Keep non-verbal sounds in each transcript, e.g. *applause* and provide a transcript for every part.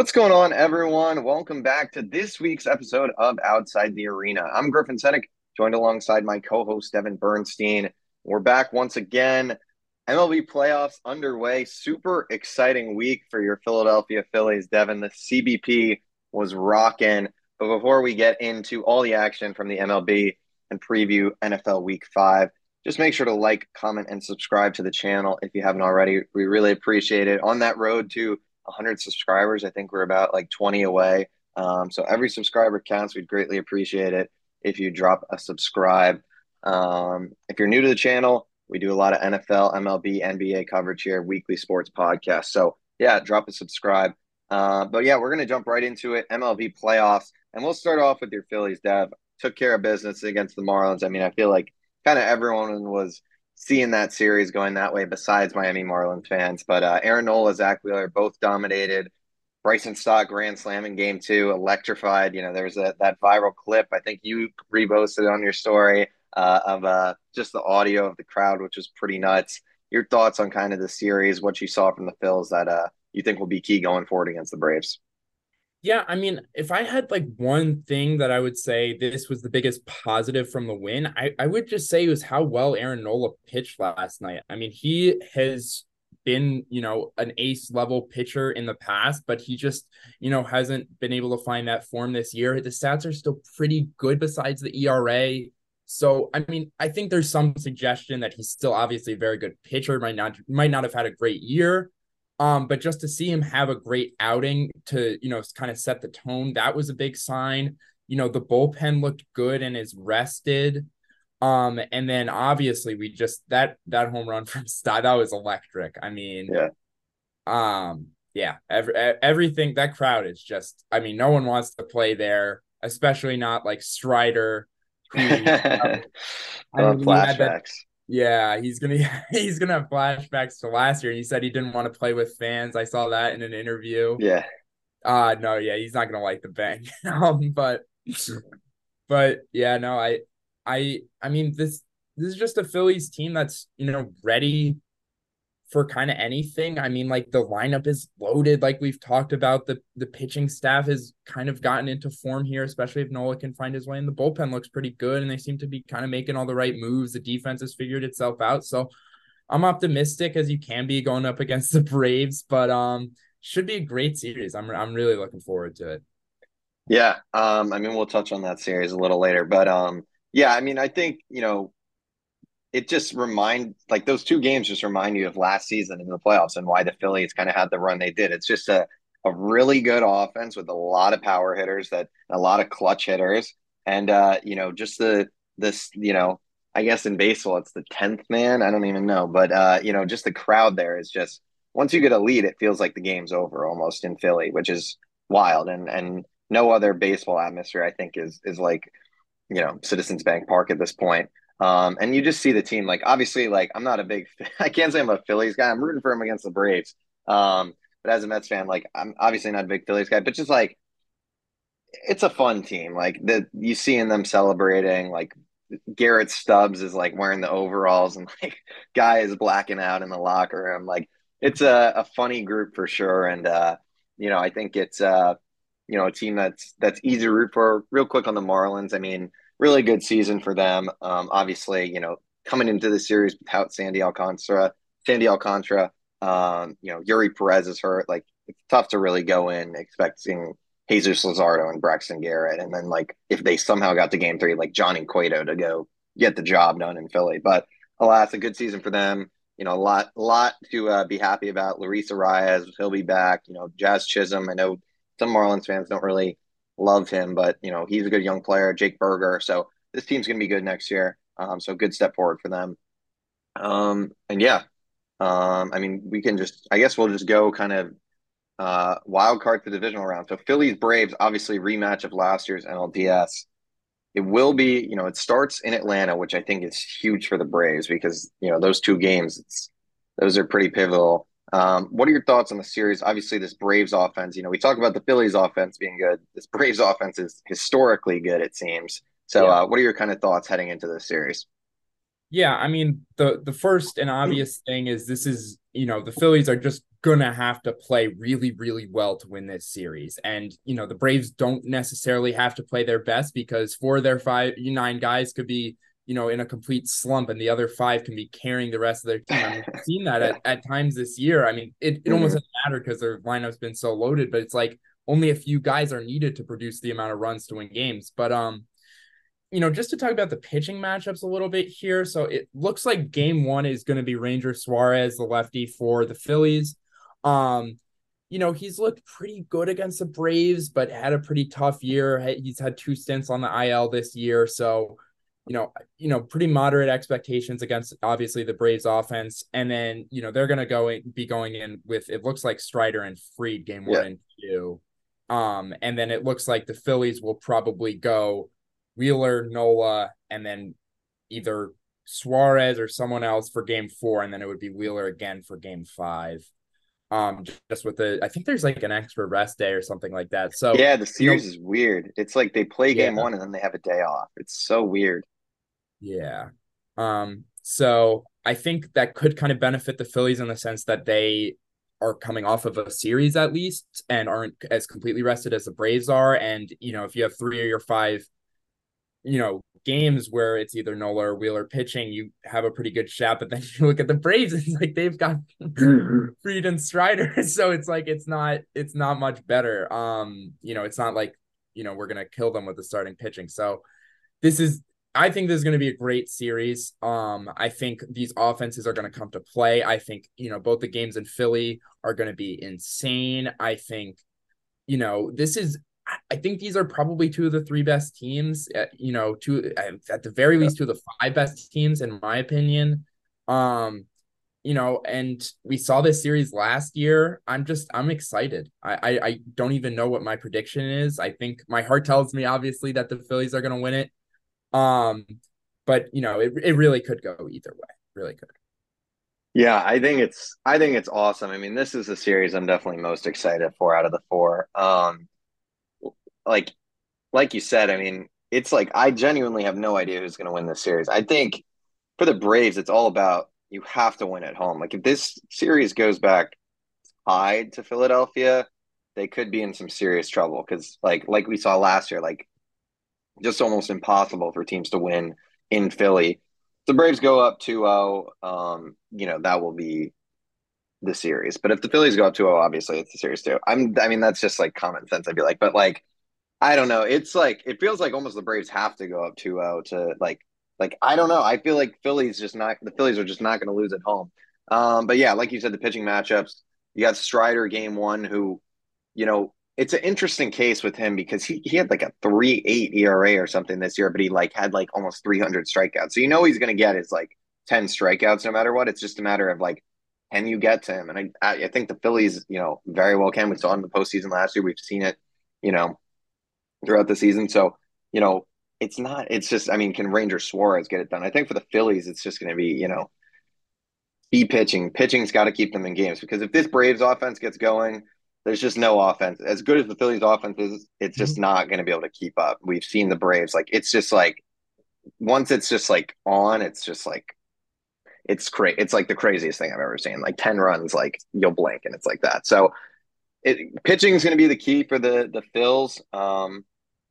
What's going on, everyone? Welcome back to this week's episode of Outside the Arena. I'm Griffin Senek, joined alongside my co-host Devin Bernstein. We're back once again. MLB playoffs underway. Super exciting week for your Philadelphia Phillies, Devin. The CBP was rocking. But before we get into all the action from the MLB and preview NFL Week Five, just make sure to like, comment, and subscribe to the channel if you haven't already. We really appreciate it. On that road to 100 subscribers. I think we're about like 20 away. Um, so every subscriber counts. We'd greatly appreciate it if you drop a subscribe. Um, if you're new to the channel, we do a lot of NFL, MLB, NBA coverage here, weekly sports podcast. So yeah, drop a subscribe. Uh, but yeah, we're gonna jump right into it. MLB playoffs, and we'll start off with your Phillies. Dev took care of business against the Marlins. I mean, I feel like kind of everyone was seeing that series going that way besides Miami Marlins fans. But uh, Aaron Nola, Zack Wheeler both dominated. Bryson Stott grand slam in game two, electrified. You know, there's a, that viral clip. I think you reposted on your story uh, of uh, just the audio of the crowd, which was pretty nuts. Your thoughts on kind of the series, what you saw from the Phils that uh, you think will be key going forward against the Braves? Yeah, I mean, if I had like one thing that I would say this was the biggest positive from the win, I, I would just say it was how well Aaron Nola pitched last night. I mean, he has been, you know, an ace level pitcher in the past, but he just, you know, hasn't been able to find that form this year. The stats are still pretty good besides the ERA. So, I mean, I think there's some suggestion that he's still obviously a very good pitcher, might not might not have had a great year, um, but just to see him have a great outing to, you know, kind of set the tone, that was a big sign. You know, the bullpen looked good and is rested. Um, and then obviously we just that that home run *laughs* from Stott, that was electric. I mean, yeah. Um, yeah, every, everything that crowd is just, I mean, no one wants to play there, especially not like Strider. Who, *laughs* um, flashbacks. Yeah, he's gonna *laughs* he's gonna have flashbacks to last year. He said he didn't want to play with fans. I saw that in an interview. Yeah. Uh no, yeah, he's not gonna like the bang. *laughs* um, but but yeah, no, I I I mean this this is just a Phillies team that's you know ready for kind of anything. I mean, like the lineup is loaded, like we've talked about. The the pitching staff has kind of gotten into form here, especially if Nola can find his way. And the bullpen looks pretty good, and they seem to be kind of making all the right moves. The defense has figured itself out. So I'm optimistic as you can be going up against *laughs* the Braves, but um should be a great series. I'm I'm really looking forward to it. Yeah. Um, I mean we'll touch on that series a little later, but um yeah, I mean I think, you know, it just remind like those two games just remind you of last season in the playoffs and why the Phillies kind of had the run they did. It's just a a really good offense with a lot of power hitters that a lot of clutch hitters. And uh you know just the this you know I guess in baseball it's the 10th man I don't even know. But uh you know just the crowd there is just once you get a lead it feels like the game's over almost in Philly which is wild. And and no other baseball atmosphere I think is is like you know Citizens Bank Park at this point um, and you just see the team like obviously like I'm not a big *laughs* I can't say I'm a Phillies guy. I'm rooting for him against the Braves. Um, but as a Mets fan, like I'm obviously not a big Phillies guy, but just like it's a fun team. Like the you seeing them celebrating, like Garrett Stubbs is like wearing the overalls and *laughs* like guy is blacking out in the locker room. Like it's a, a funny group for sure. And uh, you know, I think it's uh, you know, a team that's that's easy to root for. Real quick on the Marlins. I mean, really good season for them. Um, obviously, you know, coming into the series without Sandy Alcantara, Sandy Alcantara, um, you know, Eury Perez is hurt. Like it's tough to really go in expecting Jesus Luzardo and Braxton Garrett, and then like if they somehow got to Game Three, like Johnny Cueto to go get the job done in Philly. But alas, a good season for them. You know, a lot, lot to uh, be happy about. Luis Arraez, he'll be back. You know, Jazz Chisholm. I know some Marlins fans don't really love him, but you know he's a good young player. Jake Burger. so this team's going to be good next year. Um, so good step forward for them. Um, and yeah, um, I mean we can just I guess we'll just go kind of uh, wild card the divisional round. So Phillies Braves obviously rematch of last year's NLDS. It will be, you know, it starts in Atlanta, which I think is huge for the Braves because you know those two games, those are pretty pivotal. Um, what are your thoughts on the series? Obviously, this Braves offense, you know, we talk about the Phillies offense being good. This Braves *laughs* offense is historically good, it seems. So, yeah. uh, what are your kind of thoughts heading into this series? Yeah, I mean the the first and obvious *clears throat* thing is this is you know the Phillies are just gonna have to play really really well to win this series, and you know the Braves don't necessarily have to play their best because four of their five nine guys could be you know in a complete slump, and the other five can be carrying the rest of their team. I mean, we've seen that at, at times this year. I mean, it, it almost doesn't matter because their lineup's been so loaded, but it's like only a few guys are needed to produce the amount of runs to win games. But um you know, just to talk about the pitching matchups a little bit here. So it looks like game one is going to be Ranger Suarez, the lefty for the Phillies. Um, you know, he's looked pretty good against the Braves, but had a pretty tough year. He's had two stints on the IL this year. So, you know, you know, pretty moderate expectations against obviously the Braves offense. And then, you know, they're gonna go in, be going in with it looks like Strider and Fried game one yeah. and two. Um, and then it looks like the Phillies will probably go Wheeler, Nola, and then either Suarez or someone else for game four, and then it would be Wheeler again for game five. Um, just with the, I think there's like an extra rest day or something like that. So yeah, the series you know, is weird. It's like they play game yeah. one and then they have a day off. It's so weird. Yeah. Um. So I think that could kind of benefit the Phillies in the sense that they are coming off of a series at least and aren't as completely rested as the Braves are. And you know, if you have three or your five you know, games where it's either Nola or Wheeler pitching, you have a pretty good shot. But then *laughs* you look at the Braves, it's like they've got *laughs* Fried and Strider. *laughs* So it's like it's not it's not much better. Um, you know, it's not like, you know, we're gonna kill them with the starting pitching. So this is I think this is going to be a great series. Um, I think these offenses are going to come to play. I think, you know, both the games in Philly are going to be insane. I think, you know, this is I think these are probably two of the three best teams. Uh, you know, two at the very least two of the five best teams in my opinion. Um, you know, and we saw this series last year. I'm just I'm excited. I I, I don't even know what my prediction is. I think my heart tells me obviously that the Phillies are going to win it. Um, but you know, it it really could go either way. Really could. Yeah, I think it's I think it's awesome. I mean, this is a series I'm definitely most excited for out of the four. Um, like like you said, I mean, it's like I genuinely have no idea who's going to win this series. I think for the Braves, it's all about you have to win at home. Like if this series goes back tied to Philadelphia, they could be in some serious trouble because like like we saw last year, like just almost impossible for teams to win in Philly. The Braves go up 2-0, um, you know, that will be the series. But if the Phillies go up 2-0, obviously it's the series too. I'm I mean that's just like common sense I'd be like, but like I don't know. It's like it feels like almost the Braves have to go up 2-0 to like like I don't know. I feel like Phillies just not the Phillies are just not going to lose at home. Um, but yeah, like you said, the pitching matchups. You got Strider game one, who, you know, it's an interesting case with him because he, he had like a three eight ERA or something this year, but he like had like almost three hundred strikeouts. So you know he's going to get his like ten strikeouts no matter what. It's just a matter of like can you get to him? And I I think the Phillies, you know, very well can. We saw in the postseason last year. We've seen it, you know, throughout the season. So, you know, it's not, it's just, I mean, can Ranger Suarez get it done? I think for the Phillies, it's just going to be, you know, be pitching. Pitching's got to keep them in games because if this Braves offense gets going, there's just no offense. As good as the Phillies offense is, it's just mm-hmm. not going to be able to keep up. We've seen the Braves, like, it's just like, once it's just like on, it's just like, it's crazy. It's like the craziest thing I've ever seen. Like 10 runs, like you'll blink and it's like that. So, it, pitching is going to be the key for the the Phils. Um,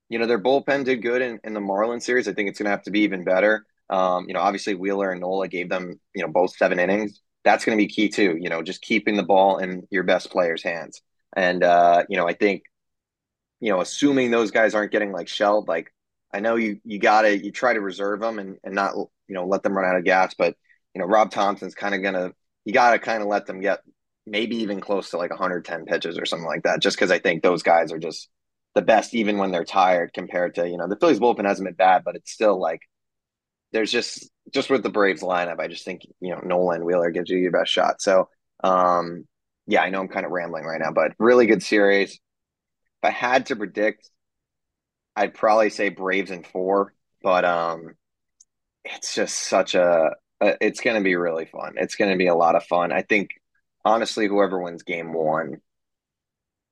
you know, their bullpen did good in, in the Marlins series. I think it's going to have to be even better. Um, you know, obviously Wheeler and Nola gave them, you know, both seven innings. That's going to be key too. You know, just keeping the ball in your best players' hands. And uh, you know, I think, you know, assuming those guys aren't getting like shelled, like I know you you gotta you try to reserve them and and not you know let them run out of gas, but you know Rob Thompson's kind of gonna you gotta kind of let them get maybe even close to like 110 pitches or something like that, just because I think those guys are just the best even when they're tired compared to you know the Phillies bullpen hasn't been bad, but it's still like there's just just with the Braves lineup, I just think you know Nolan Wheeler gives you your best shot. So um, yeah, I know I'm kind of rambling right now, but really good series. If I had to predict, I'd probably say Braves in four, but um, it's just such a, a it's going to be really fun. It's going to be a lot of fun. I think honestly, whoever wins game one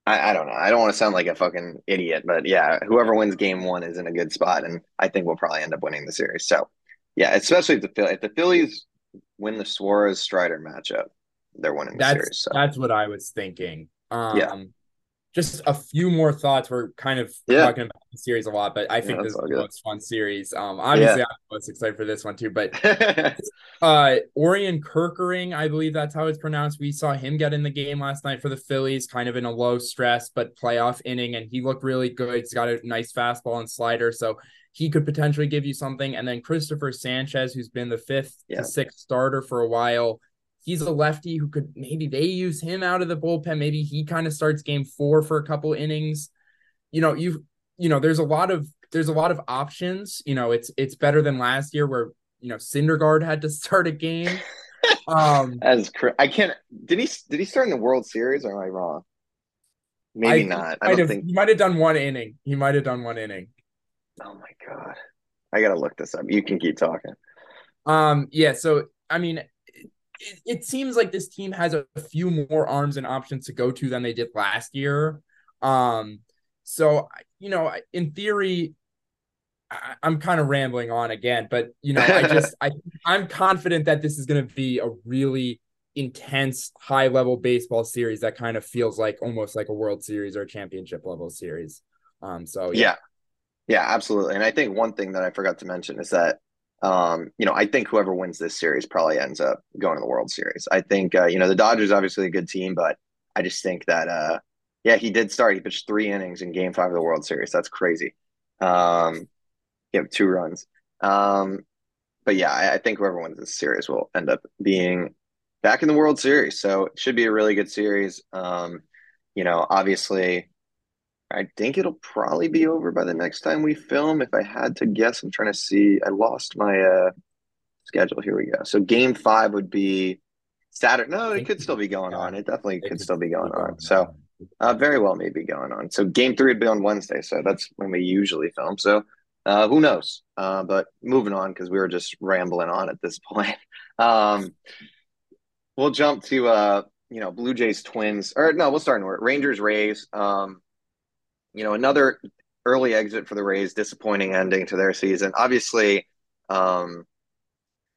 I, I don't know. I don't want to sound like a fucking idiot, but yeah, whoever wins game one is in a good spot, and I think we'll probably end up winning the series. So, Yeah, especially if the Phillies, if the Phillies win the Suarez Strider matchup, they're winning the that's, series. So. That's what I was thinking. Um, yeah. Just a few more thoughts. We're kind of Yeah. talking about the series a lot, but I think Yeah, this is the good. most fun series. Um, obviously, I'm most excited for this one too. But *laughs* uh, Orion Kerkering, I believe that's how it's pronounced. We saw him get in the game last night for the Phillies, kind of in a low stress but playoff inning, and he looked really good. He's got a nice fastball and slider, so he could potentially give you something. And then Christopher Sanchez, who's been the fifth Yeah. to sixth starter for a while. He's a lefty who could maybe they use him out of the bullpen. Maybe he kind of starts game four for a couple innings. You know, you you know, there's a lot of there's a lot of options. You know, it's it's better than last year where you know Syndergaard had to *laughs* start a game. Um, *laughs* as cr- I can't. Did he did he start in the World Series or am I wrong? Maybe I- not. I don't have, think. he might have done one inning. He might have done one inning. Oh my god, I gotta look this up. You can keep talking. Um, yeah. So I mean, it, it seems like this team has a, few more arms and options to go to than they did last year. Um, so you know, in theory, I, I'm kind of rambling on again, but you know, I just *laughs* I I'm confident that this is going to be a really intense, high level baseball series that kind of feels like almost like a World Series or a championship level series. Um, so Yeah. Yeah, absolutely. And I think one thing that I forgot to mention is that, um, you know, I think whoever wins this series probably ends up going to the World Series. I think, uh, you know, the Dodgers obviously a good team, but I just think that, uh, yeah, he did start. He pitched three innings in Game Five of the World Series. That's crazy. Um, he had two runs. Um, but yeah, I, I think whoever wins this series will end up being back in the World Series. So it should be a really good series. Um, you know, obviously. I think it'll probably be over by the next time we film. If I had to guess, I'm trying to see. I lost my uh, schedule. Here we go. So game five would be Saturday. No, it could still be going on. It definitely could still be going on. So uh, very well may be going on. So game three would be on Wednesday. So that's when we usually film. So uh, who knows? Uh, but moving on because we were just rambling on at this *laughs* point. Um, we'll jump to uh, you know Blue Jays Twins or no, we'll start in order. Rangers Rays. Um, you know, another early exit for the Rays, disappointing ending to their season. Obviously, um,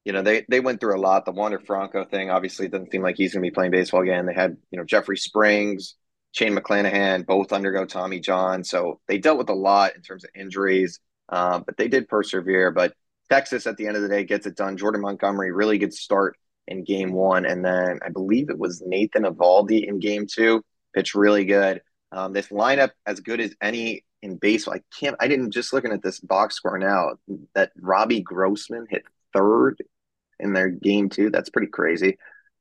you know, they they went through a lot. The Wander Franco thing obviously doesn't seem like he's going to be playing baseball again. They had, you know, Jeffrey Springs, Shane McClanahan, both undergo Tommy John. So they dealt with a lot in terms of injuries, uh, but they did persevere. But Texas, at the end of the day, gets it done. Jordan Montgomery, really good start in game one. And then I believe it was Nathan Eovaldi in game two, pitched really good. Um, this lineup as good as any in baseball. I can't. I didn't just looking at this box score now that Robbie Grossman hit third in their game two. That's pretty crazy.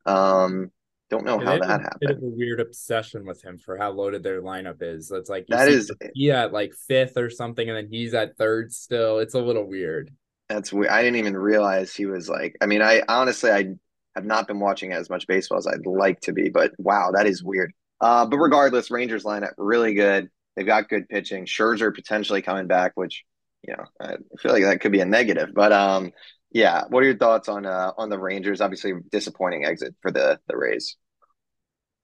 Um, don't know Yeah, how that a bit of happened. a weird obsession with him for how loaded their lineup is. It's like That is- he at like fifth or something, and then he's at third still. It's a little weird. That's weird. I didn't even realize he was like. I mean, I honestly I have not been watching as much baseball as I'd like to be, but wow, that is weird. Uh, but regardless, Rangers lineup really good. They've got good pitching. Scherzer potentially coming back, which you know I feel like that could be a negative. But um, yeah. What are your thoughts on uh on the Rangers? Obviously, disappointing exit for the the Rays.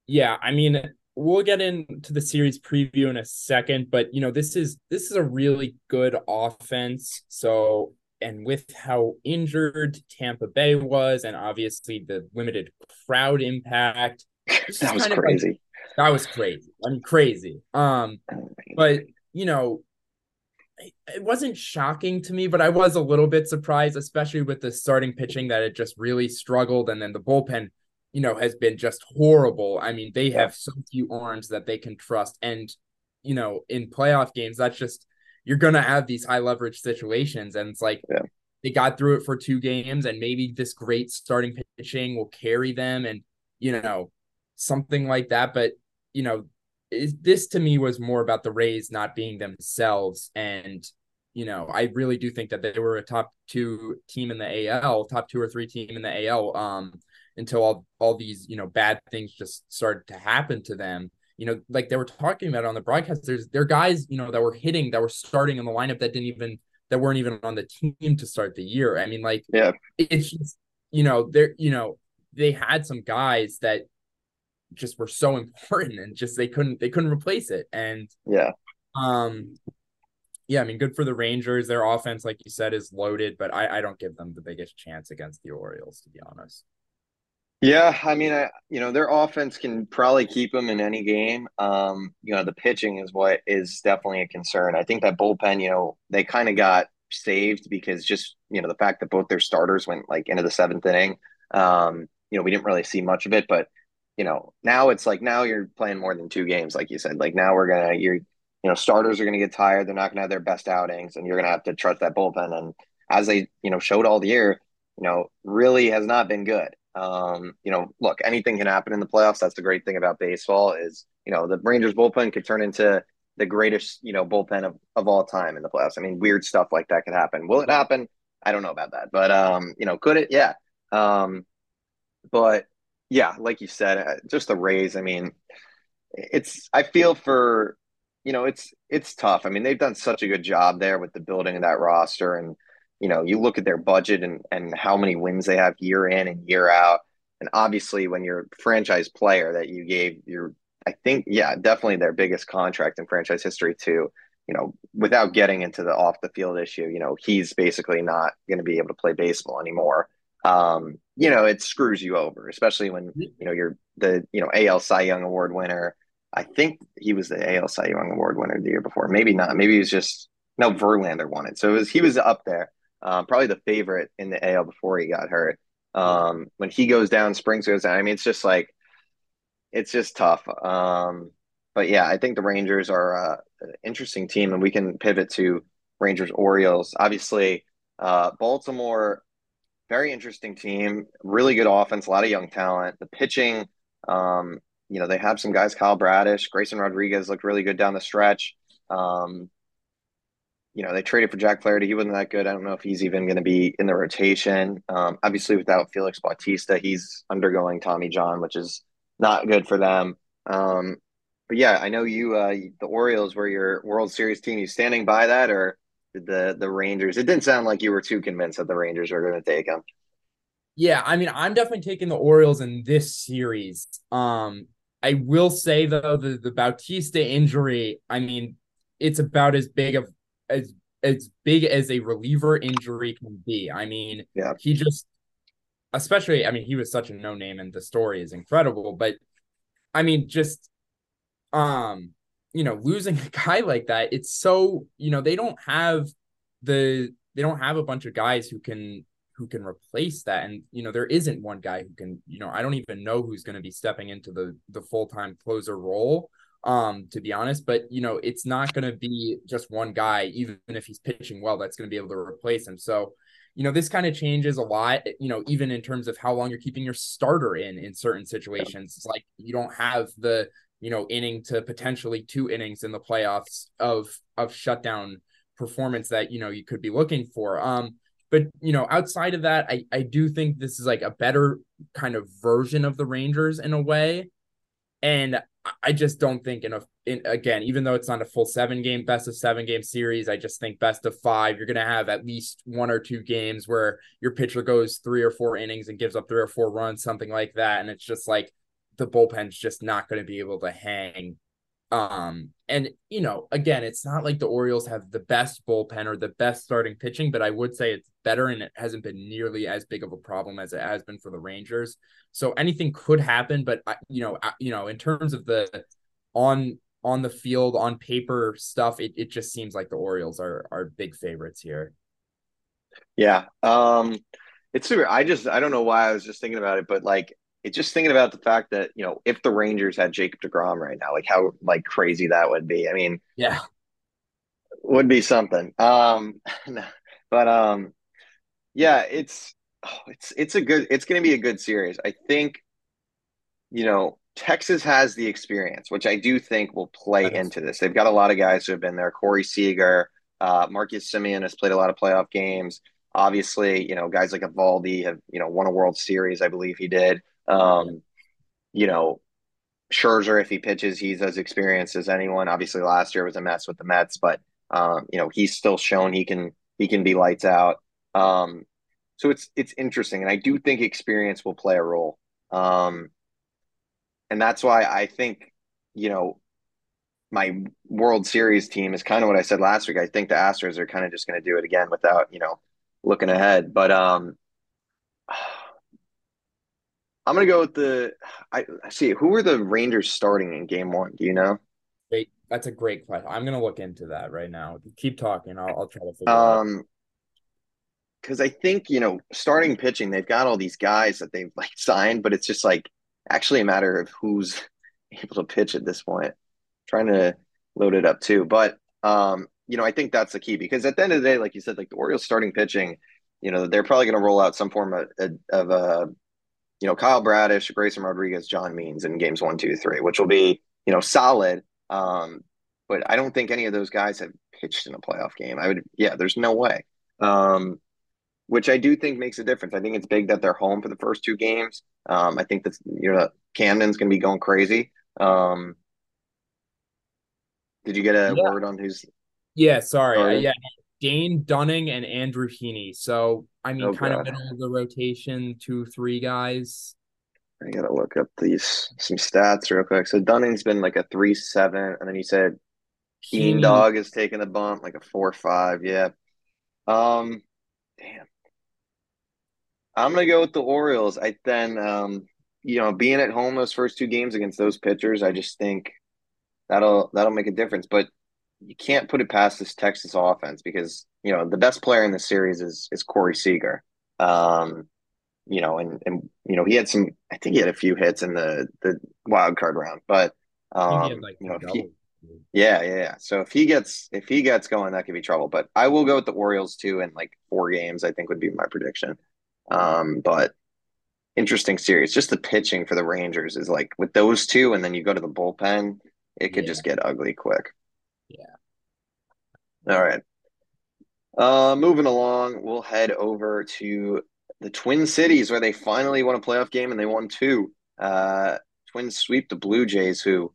Yeah, I mean, we'll get into the series preview in a second, but you know, this is this is a really good offense. So, and with how injured Tampa Bay was, and obviously the limited crowd impact, *laughs* that was of like- crazy. That was crazy. I mean, crazy. Um, but you know it- it wasn't shocking to me but i was a little bit surprised especially with the starting pitching that it just really struggled and then the bullpen you know has been just horrible i mean they have so few arms that they can trust and you know in playoff games that's just you're gonna have these high leverage situations and it's like Yeah. they got through it for two games and maybe this great starting pitching will carry them and you know something like that but you know is this to me was more about the Rays not being themselves. And, you know, I really do think that they were a top two team in the AL, top two or three team in the AL, um, until all, all these, you know, bad things just started to happen to them. You know, like they were talking about on the broadcast, there's there are guys, you know, that were hitting that were starting in the lineup that didn't even that weren't even on the team to start the year. I mean, like Yeah. it's just, you know, they're you know, they had some guys that just were so *laughs* important and just they couldn't they couldn't replace it and Yeah. um yeah, I mean, good for the Rangers. Their offense, like you said, is loaded, but I, I don't give them the biggest chance against the Orioles, to be honest. Yeah, I mean, I, you know, their offense can probably keep them in any game. Um, you know, the pitching is what is definitely a concern. I think that bullpen, you know, they kind of got saved because just, you know, the fact that both their starters went like into the seventh inning. Um, you know, we didn't really see much of it, but you know, now it's like now you're playing more than two games, like you said. Like now we're gonna you're you know, starters are gonna get tired, they're not gonna have their best outings, and you're gonna have to trust that bullpen. And as they, you know, showed all the year, you know, really has not been good. Um, you know, look, anything can happen in the playoffs. That's the great thing about baseball is, you know, the Rangers bullpen could turn into the greatest, you know, bullpen of, of all time in the playoffs. I mean, weird stuff like that could happen. Will it happen? I don't know about that. But um, you know, could it? Yeah. Um, but yeah, like you said, uh, just the Rays, I mean, it's I feel for you know, it's it's tough. I mean, they've done such a good job there with the building of that roster and you know, you look at their budget and, and how many wins they have year in and year out. And obviously, when you're a franchise player that you gave your, I think, yeah, definitely their biggest contract in franchise history, too. You know, without getting into the off the field issue, you know, he's basically not going to be able to play baseball anymore. Um, you know, it screws you over, especially when, you know, you're the, you know, AL Cy Young Award winner. I think he was the AL Cy Young Award winner the year before. Maybe not. Maybe he was just, no, Verlander won it. So it was, he was up there um, probably the favorite in the AL before he got hurt. Um, when he goes down, Springs goes down. I mean, it's just like it's just tough. Um, but yeah, I think the Rangers are uh, an interesting team, and we can pivot to Rangers Orioles. Obviously, uh, Baltimore, very interesting team, really good offense, a lot of young talent. The pitching, um, you know, they have some guys. Kyle Bradish, Grayson Rodriguez looked really good down the stretch. Um, you know, they traded for Jack Flaherty. He wasn't that good. I don't know if he's even going to be in the rotation. Um, obviously, without Felix Bautista, he's undergoing Tommy John, which is not good for them. Um, but yeah, I know you, uh, the Orioles were your World Series team. You standing by that, or the the Rangers? It didn't sound like you were too convinced that the Rangers were going to take him. Yeah, I mean, I'm definitely taking the Orioles in this series. Um, I will say though, the the Bautista injury, I mean, it's about as big of as as big as a reliever injury can be. I mean, yeah. he just especially I mean, he was such a no name and the story is incredible, but I mean, just um, you know, losing *laughs* a guy like that, it's so, you know, they don't have the they don't have a bunch of guys who can who can replace that and you know there isn't one guy who can you know i don't even know who's going to be stepping into the the full-time closer role um, to be honest. But you know, it's not going to be just one guy, even if he's pitching well, that's going to be able to replace him. So, you know, this kind of changes a lot. You know, even in terms of how long you're keeping your starter in in certain situations. It's like you don't have the you know inning to potentially two innings in the playoffs of of shutdown performance that you know you could be looking for. Um, but you know, outside of that, I I do think this is like a better kind of version of the Rangers in a way. And I just don't think enough. In, again, even though it's not a full seven game, best of seven game series, I just think best of five, you're going to have at least one or two games where your pitcher goes three or four innings and gives up three or four runs, something like that. And it's just like the bullpen's just not going to be able to hang um, and you know, again, it's not like the Orioles have the best bullpen or the best starting pitching, but I would say it's better and it hasn't been nearly as big of a problem as it has been for the Rangers. So anything could happen, but you know, you know, in terms of the on on the field on paper stuff, it, it just seems like the Orioles are are big favorites here. Yeah. Um it's super I just I don't know why I was just thinking about it, but like it's just thinking about the fact that you know if the Rangers had Jacob Degrom right now, like how like crazy that would be. I mean, yeah, would be something. Um, *laughs* but um, yeah, it's oh, it's it's a good it's going to be a good series. I think you know Texas has the experience, which I do think will play into this. They've got a lot of guys who have been there. Corey Seager, uh, Marcus Semien has played a lot of playoff games. Obviously, you know, guys like Eovaldi have, you know, won a World Series, I believe he did. Um, you know, Scherzer, if he pitches, he's as experienced as anyone. Obviously, last year was a mess with the Mets, but um, you know, he's still shown he can he can be lights out. Um, so it's it's interesting, and I do think experience will play a role. Um, and that's why I think you know my World Series team is kind of what I said last week. I think the Astros are kind of just going to do it again without, you know, looking ahead. But um I'm going to go with the I see who were the Rangers starting in game 1, do you know? Great. That's a great question. I'm going to look into that right now. Keep talking. I'll, I'll try to figure um, out because I think you know starting pitching, they've got all these guys that they've like signed, but it's just like actually a matter of who's *laughs* able to pitch at this point. trying to load it up too, but um, you know I think that's the key because at the end of the day, like you said, like the Orioles starting pitching, you know they're probably going to roll out some form of of a uh, you know Kyle Bradish, Grayson Rodriguez, John Means in games one, two, three, which will be you know solid. Um, but I don't think any of those guys have pitched in a playoff game. I would, yeah, there's no way. Um, which I do think makes a difference. I think it's big that they're home for the first two games. Um, I think that you know Camden's going to be going crazy. Um, did you get a yeah. word on who's? Yeah, sorry. Uh, yeah, Dane Dunning and Andrew Heaney. So I mean, oh, kind God. of middle of the rotation, two, three guys. I gotta look up these some stats real quick. So Dunning's been like a three seven, and then you said Keen Dog is taking the bump, like a four five. Yeah. Um, damn. I'm gonna go with the Orioles. I then um, you know, being at home those first two games against those pitchers, I just think that'll that'll make a difference. But you can't put it past this Texas offense because you know the best player in the series is is Corey Seager. Um, you know, and and you know he had some. I think he had a few hits in the the wild card round, but um, like you know, he, yeah, yeah, yeah. So if he gets if he gets going, that could be trouble. But I will go with the Orioles too in like four games. I think would be my prediction. Um, but interesting series. Just the pitching for the Rangers is like with those two, and then you go to the bullpen, it could yeah. just get ugly quick. Yeah. All right. Uh, moving along, we'll head over to the Twin Cities where they finally won a playoff game and they won two. Uh, Twins sweep the Blue Jays, who,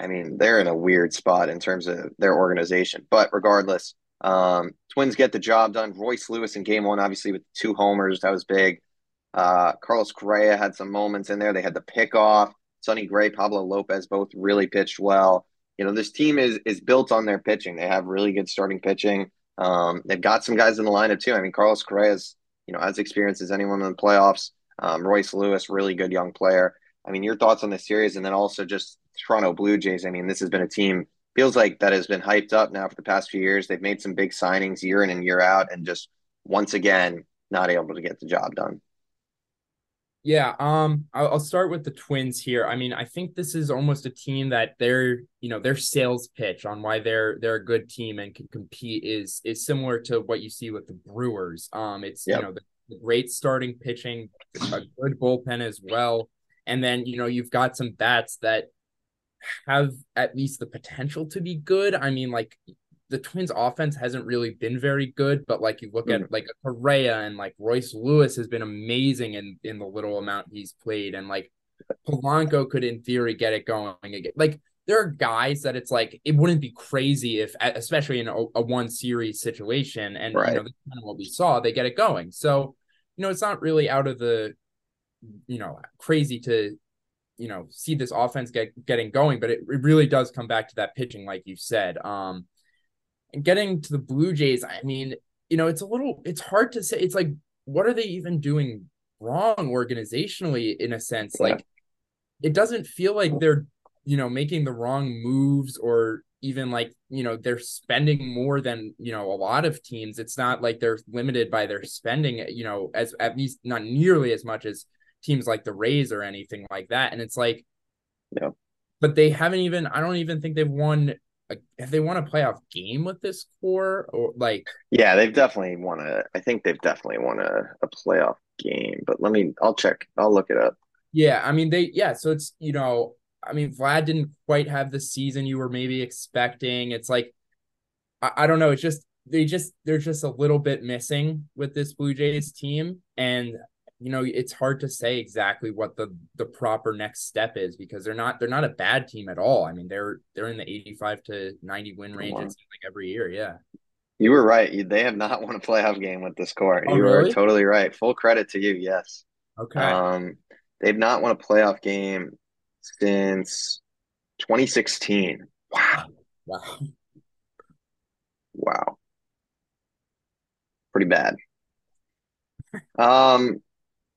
I mean, they're in a weird spot in terms of their organization. But regardless, um, Twins get the job done. Royce Lewis in game one, obviously with two homers, that was big. Uh, Carlos Correa had some moments in there. They had the pick off. Sonny Gray, Pablo Lopez both really pitched well. You know, this team is is built on their pitching. They have really good starting pitching. Um, they've got some guys in the lineup too. I mean, Carlos Correa is, you know, as experienced as anyone in the playoffs. Um, Royce Lewis, really good young player. I mean, your thoughts on this series, and then also just Toronto Blue Jays. I mean, this has been a team feels like that has been hyped up now for the past few years. They've made some big signings year in and year out, and just once again not able to get the job done. Yeah, um, I'll, start with the Twins here. I mean, I think this is almost a team that their, you know, their sales pitch on why they're they're a good team and can compete is is similar to what you see with the Brewers. Um, it's yep. you know the, the great starting pitching, a good bullpen as well, and then you know you've got some bats that have at least the potential to be good. I mean, like the Twins offense hasn't really been very good, but like you look mm. at like Correa and like Royce Lewis has been amazing in in the little amount he's played, and like Polanco could in theory get it going again. Like there are guys that it's like it wouldn't be crazy if, especially in a, a one series situation, and right. you know that's kind of what we saw. They get it going, so you know it's not really out of the you know crazy to you know see this offense get getting going but it, it really does come back to that pitching like you said um and getting to the blue jays i mean you know it's a little it's hard to say it's like what are they even doing wrong organizationally in a sense yeah. like it doesn't feel like they're you know making the wrong moves or even like you know they're spending more than you know a lot of teams it's not like they're limited by their spending you know as at least not nearly as much as teams like the Rays or anything like that. And it's like, yeah. But they haven't even. I don't even think they've won. Have they won a playoff game with this core or like? Yeah, they've definitely won a. I think they've definitely won a, a playoff game. But let me. I'll check. I'll look it up. Yeah, I mean they. Yeah, so it's you know. I mean, Vlad didn't quite have the season you were maybe expecting. It's like, I, I don't know. It's just they just they're just a little bit missing with this Blue Jays team, and you know it's hard to say exactly what the the proper next step is because they're not they're not a bad team at all. I mean they're they're in the 85 to 90 win range like every year, yeah. You were right. They have not *laughs* won a playoff game with this core. Oh, you really? totally right. Full credit to you. Yes. Okay. Um, they've not won a playoff game since 2016. Wow. Wow. Wow. Pretty bad. Um,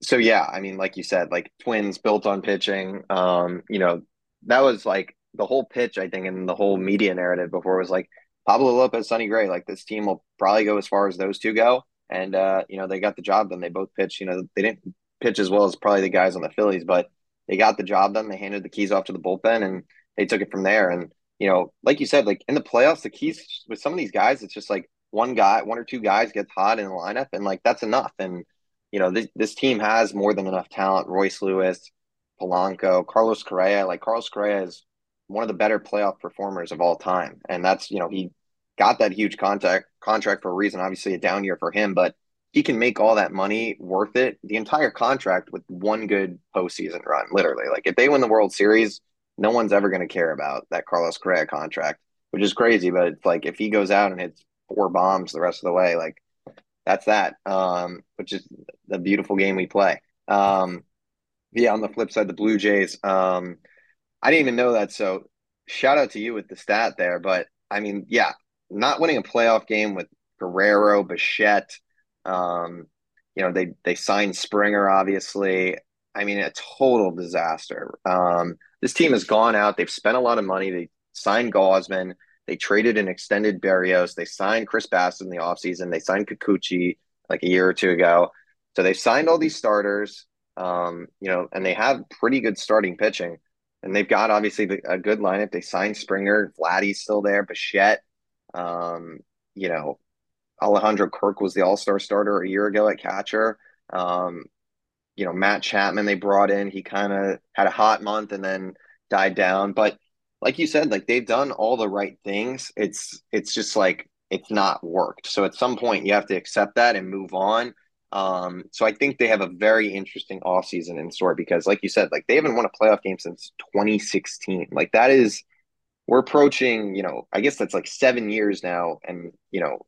so yeah, I mean, like you said, like twins built on pitching. Um, you know, that was like the whole pitch, I think, and the whole media narrative before was like Pablo Lopez, Sonny Gray, like this team will probably go as far as those two go. And uh, you know, they got the job done. They both pitched, you know, they didn't pitch as well as probably the guys on the Phillies, but they got the job done. They handed the keys off to the bullpen and they took it from there. And, you know, like you said, like in the playoffs, the keys with some of these guys, it's just like one guy, one or two guys gets hot in the lineup and like that's enough. And, you know, this, this team has more than enough talent. Royce Lewis, Polanco, Carlos Correa. Like Carlos Correa is one of the better playoff performers of all time. And that's, you know, he got that huge contract contract for a reason. Obviously, a down year for him, but he can make all that money worth it. The entire contract with one good postseason run, literally. Like if they win the World Series, no one's ever going to care about that Carlos Correa contract, which is crazy. But it's like if he goes out and hits four bombs the rest of the way, like that's that. Um, which is the beautiful game we play. Um, yeah, on the flip side, the Blue Jays. Um, I didn't even know that. So shout out to you with the stat there. But I mean, yeah, not winning a playoff game with Guerrero, Bichette. Um, you know, they they signed Springer, obviously. I mean, a total disaster. Um, this team has gone out. They've spent a lot of money. They signed Gausman. They traded and extended Berrios. They signed Chris Bassitt in the offseason. They signed Kikuchi like a year or two ago. So they've signed all these starters, um, you know, and they have pretty good starting pitching. And they've got obviously the, a good lineup. They signed Springer. Vladdy's still there. Bichette. Um, you know, Alejandro Kirk was the All Star starter a year ago at catcher. Um, you know, Matt Chapman they brought in. He kind of had a hot month and then died down. But like you said, like they've done all the right things. It's it's just like it's not worked. So at some point you have to accept that and move on. Um, so I think they have a very interesting offseason in store because, like you said, like they haven't won a playoff game since 2016. Like that is we're approaching, you know, I guess that's like seven years now, and you know,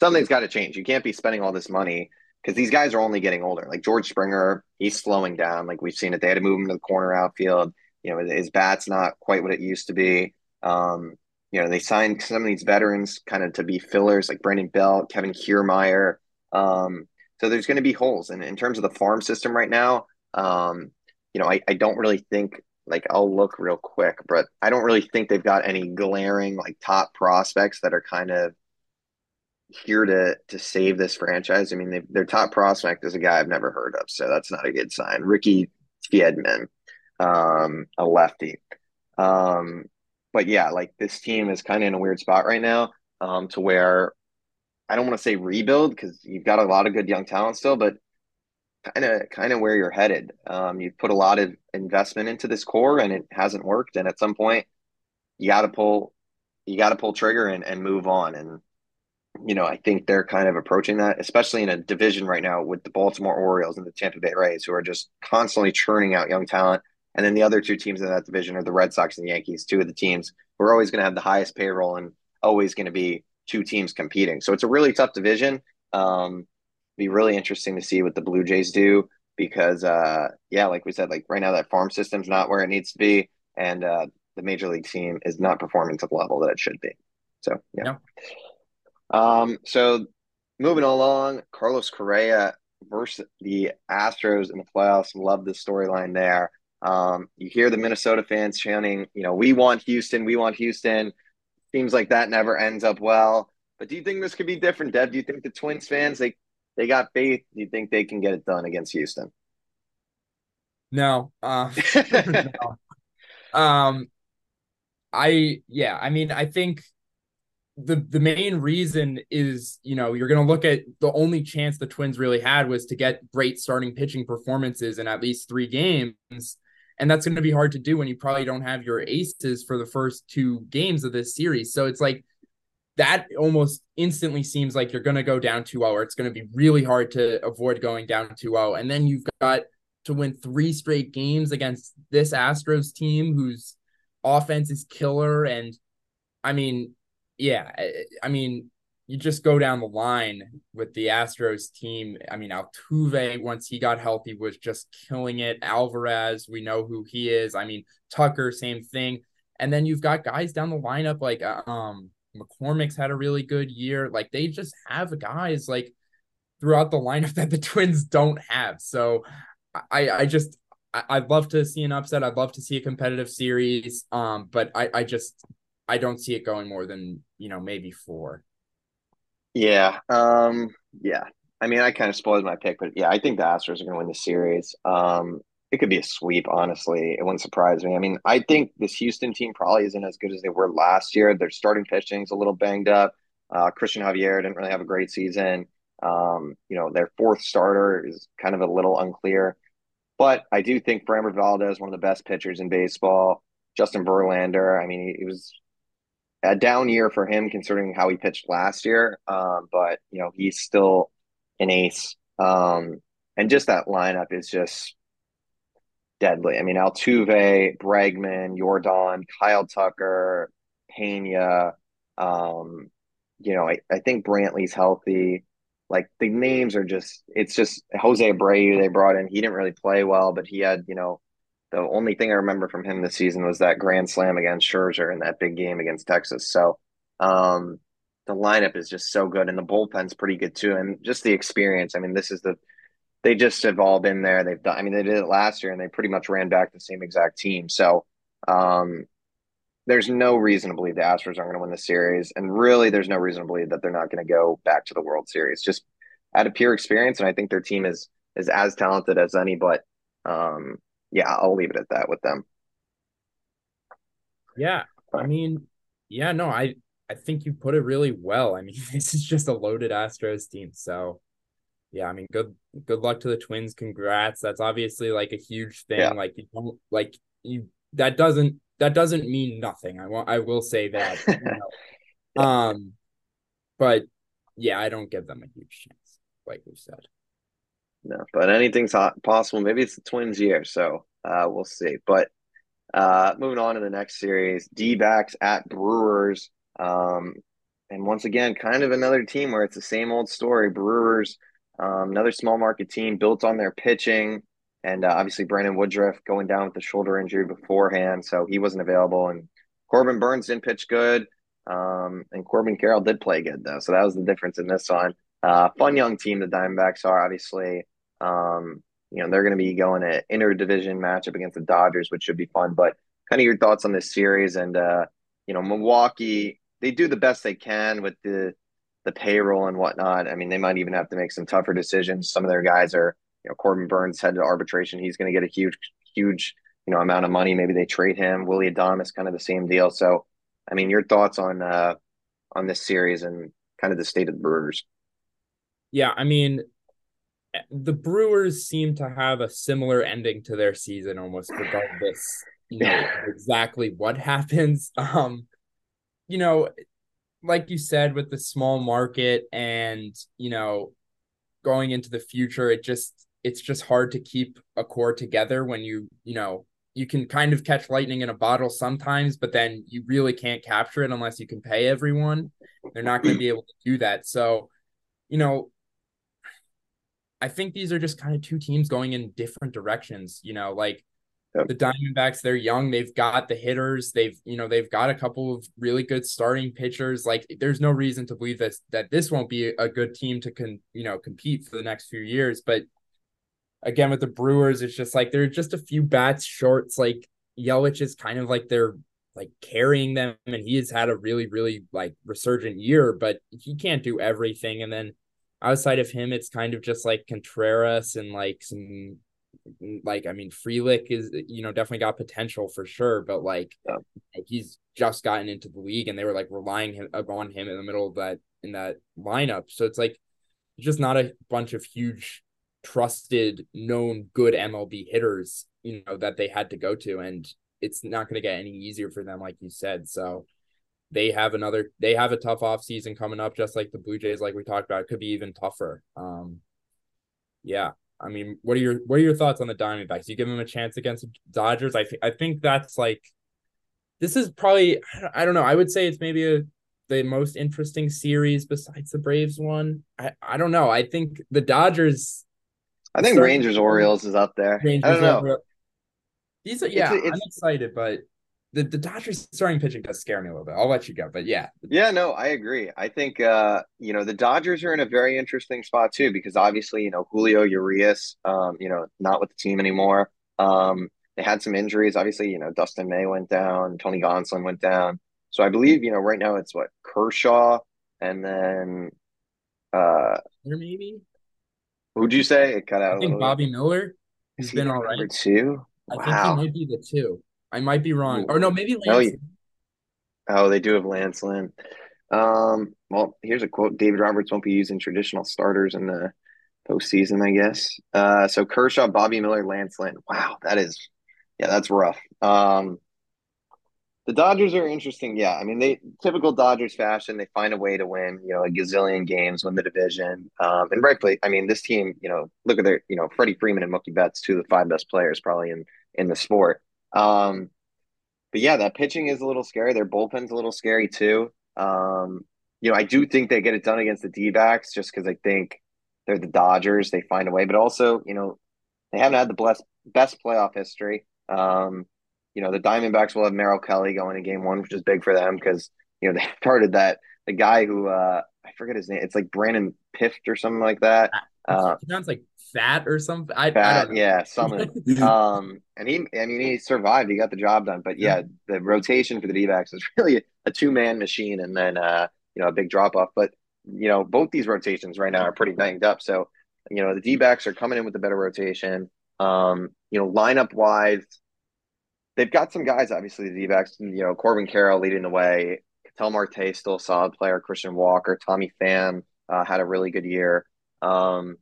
something's got to change. You can't be spending all this money because these guys are only getting older. Like George Springer, he's slowing down. Like we've seen it. They had to move him to the corner outfield. You know, his bat's not quite what it used to be. Um, you know, they signed some of these veterans kind of to be fillers, like Brandon Belt, Kevin Kiermaier. Um, so there's going to be holes. And in terms of the farm system right now, um, you know, I, I don't really think like I'll look real quick, but I don't really think they've got any glaring like top prospects that are kind of here to to save this franchise. I mean, their top prospect is a guy I've never heard of, so that's not a good sign. Ricky Tiedemann, um, a lefty. Um, but yeah, like this team is kind of in a weird spot right now, um, to where I don't want to say rebuild because you've got a lot of good young talent still, but kind of kind of where you're headed. Um, you've put a lot of investment into this core and it hasn't worked, and at some point you got to pull you got to pull trigger and, and move on and you know, I think they're kind of approaching that, especially in a division right now with the Baltimore Orioles and the Tampa Bay Rays, who are just constantly churning out young talent. And then the other two teams in that division are the Red Sox and the Yankees, two of the teams who are always going to have the highest payroll and always going to be two teams competing. So it's a really tough division. Um, be really interesting to see what the Blue Jays do because, uh, yeah, like we said, like right now that farm system's not where it needs to be, and uh, the major league team is not performing to the level that it should be. So yeah. yeah. Um, so moving along, Carlos Correa versus the Astros in the playoffs. Love the storyline there. Um, you hear the Minnesota fans chanting, you know, we want Houston, we want Houston. Seems like that never ends up well. But do you think this could be different, Dev? Do you think the Twins fans they they got faith? Do you think they can get it done against Houston? No. Uh, *laughs* *laughs* no. Um I yeah, I mean, I think the the main reason is you know you're going to look at the only chance the Twins really had was to get great starting pitching performances in at least three games, and that's going to be hard to do when you probably don't have your aces for the first two games of this series. So it's like that almost instantly seems like you're going to go down 2-0 or it's going to be really hard to avoid going down 2-0 and then you've got to win three straight games against this Astros team whose offense is killer and I mean yeah, I mean, you just go down the line with the Astros team. I mean, Altuve, once he got healthy, was just killing it. Alvarez, we know who he is. I mean, Tucker, same thing. And then you've got guys down the lineup like uh, um McCormick's had a really good year. Like they just have guys like throughout the lineup *laughs* that the Twins don't have. So I I just I, would love to see an upset. I'd love to see a competitive series. Um, but I I just I don't see it going more than you know maybe four. Yeah. Um. Yeah. I mean, I kind of spoiled my pick, but yeah, I think the Astros are going to win the series. Um, it could be a sweep, honestly. It wouldn't surprise me. I mean, I think this Houston team probably isn't as good as they were last year. Their starting pitching's a little banged up. Uh, Cristian Javier didn't really have a great season. Um, you know, their fourth starter is kind of a little unclear. But I do think Framber Valdez, one of the best pitchers in baseball. Justin Verlander, I mean, he, he was a down year for him considering how he pitched last year. Um, but you know, he's still an ace. Um, and just that lineup is just deadly. I mean, Altuve, Bregman, Yordan, Kyle Tucker, Pena. Um, you know, I, I think Brantley's healthy. Like the names are just, it's just Jose Abreu they brought in. He didn't really play well, but he had, you know, the only thing I remember from him this season was that grand slam against Scherzer in that big game against Texas. So um, the lineup is just so good, and the bullpen's pretty good too, and just the experience. I mean, this is the they just have all been there. They've done. I mean, they did it last year, and they pretty much ran back the same exact team. So um, there's no reason to believe the Astros aren't going to win the series, and really, there's no reason to believe that they're not going to go back to the World Series. Just out of pure experience, and I think their team is is as talented as any. But um, yeah, I'll leave it at that with them. Yeah, I mean, yeah, no, I I think you put it really well. I mean, *laughs* this is just a loaded Astros team, so yeah, I mean, good good luck to the Twins. Congrats. That's obviously like a huge thing. Yeah. Like you don't like you that doesn't that doesn't mean nothing. I want I will say that. You *laughs* know? yeah. Um, but yeah, I don't give them a huge chance, like we said. No, but anything's possible. Maybe it's the Twins' year, so uh, we'll see. But uh, moving on to the next series, D at Brewers. Um, and once again, kind of another team where it's the same old story. Brewers, um, another small market team built on their pitching. And uh, obviously, Brandon Woodruff going down with the shoulder injury beforehand, so he wasn't available. And Corbin Burnes didn't pitch good. Um, and Corbin Carroll did play good, though. So that was the difference in this one. Uh, fun young team the Diamondbacks are, obviously. Um, you know, they're going to be going an interdivision matchup against the Dodgers, which should be fun. But kind of your thoughts on this series and, uh, you know, Milwaukee, they do the best they can with the the payroll and whatnot. I mean, they might even have to make some tougher decisions. Some of their guys are, you know, Corbin Burnes headed to arbitration. He's going to get a huge, huge, you know, amount of money. Maybe they trade him. Willie Adames, kind of the same deal. So, I mean, your thoughts on uh on this series and kind of the state of the Brewers? Yeah, I mean, the Brewers seem to have a similar ending to their season almost regardless, you know, exactly what *laughs* happens. Um, you know, like you said, with the small market and, you know, going into the future, it just it's just hard to keep a core together when you, you know, you can kind of catch lightning in a bottle sometimes, but then you really can't capture it unless you can pay everyone. They're not going to be able to do that. So, you know, I think these are just kind of two teams going in different directions. You know, like yep. the Diamondbacks, they're young, they've got the hitters, they've you know they've got a couple of really good starting pitchers. Like, there's no reason to believe that that this won't be a good team to con you know compete for the next few years. But again, with the Brewers, it's just like they're just a few bats shorts. Like Yelich is kind of like they're like carrying them, and he has had a really really like resurgent year, but he can't do everything, and then outside of him, it's kind of just like Contreras and like some mm, like I mean Frelick is you know definitely got potential for sure, but like yeah. he's just gotten into the league and they were like relying him, uh, on him in the middle of that in that lineup. So it's like just not a bunch of huge trusted known good MLB hitters, you know, that they had to go to and it's not going to get any easier for them like you said. So they have another they have a tough off season coming up just like the blue jays like we talked about it could be even tougher. Um yeah i mean what are your what are your thoughts on the diamondbacks? You give them a chance against the dodgers? I, th- I think that's like this is probably i don't know i would say it's maybe a the most interesting series besides the braves one. I i don't know i think the dodgers i think rangers orioles is up there. Rangers i don't know. These are yeah it's, it's, i'm excited but the, the Dodgers starting pitching does scare me a little bit. I'll let you go, but yeah. Yeah, no, I agree. I think uh, you know, the Dodgers are in a very interesting spot too, because obviously, you know, Julio Urias, um, you know, not with the team anymore. Um, they had some injuries. Obviously, you know, Dustin May went down, Tony Gonsolin went down. So I believe, you know, right now it's what Kershaw and then uh maybe. Who'd you say? It cut out. I think Bobby bit. Miller. He's been all right. Two. Wow. I think he might be the two. I might be wrong. Or no, maybe Lance. No, oh, they do have Lance Lynn. Um, well, here's a quote: David Roberts won't be using traditional starters in the postseason, I guess. Uh, so Kershaw, Bobby Miller, Lance Lynn. Wow, that is, yeah, that's rough. Um, the Dodgers are interesting. Yeah, I mean, they typical Dodgers fashion. They find a way to win. You know, a gazillion games, win the division, um, and rightfully. I mean, this team. You know, look at their. You know, Freddie Freeman and Mookie Betts, two of the five best players probably in in the sport. Um, but yeah, that pitching is a little scary. Their bullpen's a little scary too. Um, you know, I do think they get it done against the D backs just because I think they're the Dodgers. They find a way, but also, you know, they haven't had the best best playoff history. Um, you know, the Diamondbacks will have Merrill Kelly going in game one, which is big for them because, you know, *laughs* they started that the guy who uh I forget his name. It's like Brandon Pift or something like that. Uh, sounds like fat or something. I, fat, I yeah, something. *laughs* um, and he, I mean, he survived. He got the job done. But yeah, the rotation for the D-backs is *laughs* really a two-man machine, and then uh, you know, a big drop off. But you know, both these rotations right now are pretty banged up. So you know, the D-backs are coming in with a better rotation. Um, you know, lineup wise, they've got some guys, obviously, the D-backs, you know, Corbin Carroll leading the way. Ketel Marte still a solid player. Christian Walker, Tommy Pham uh, had a really good year. Um,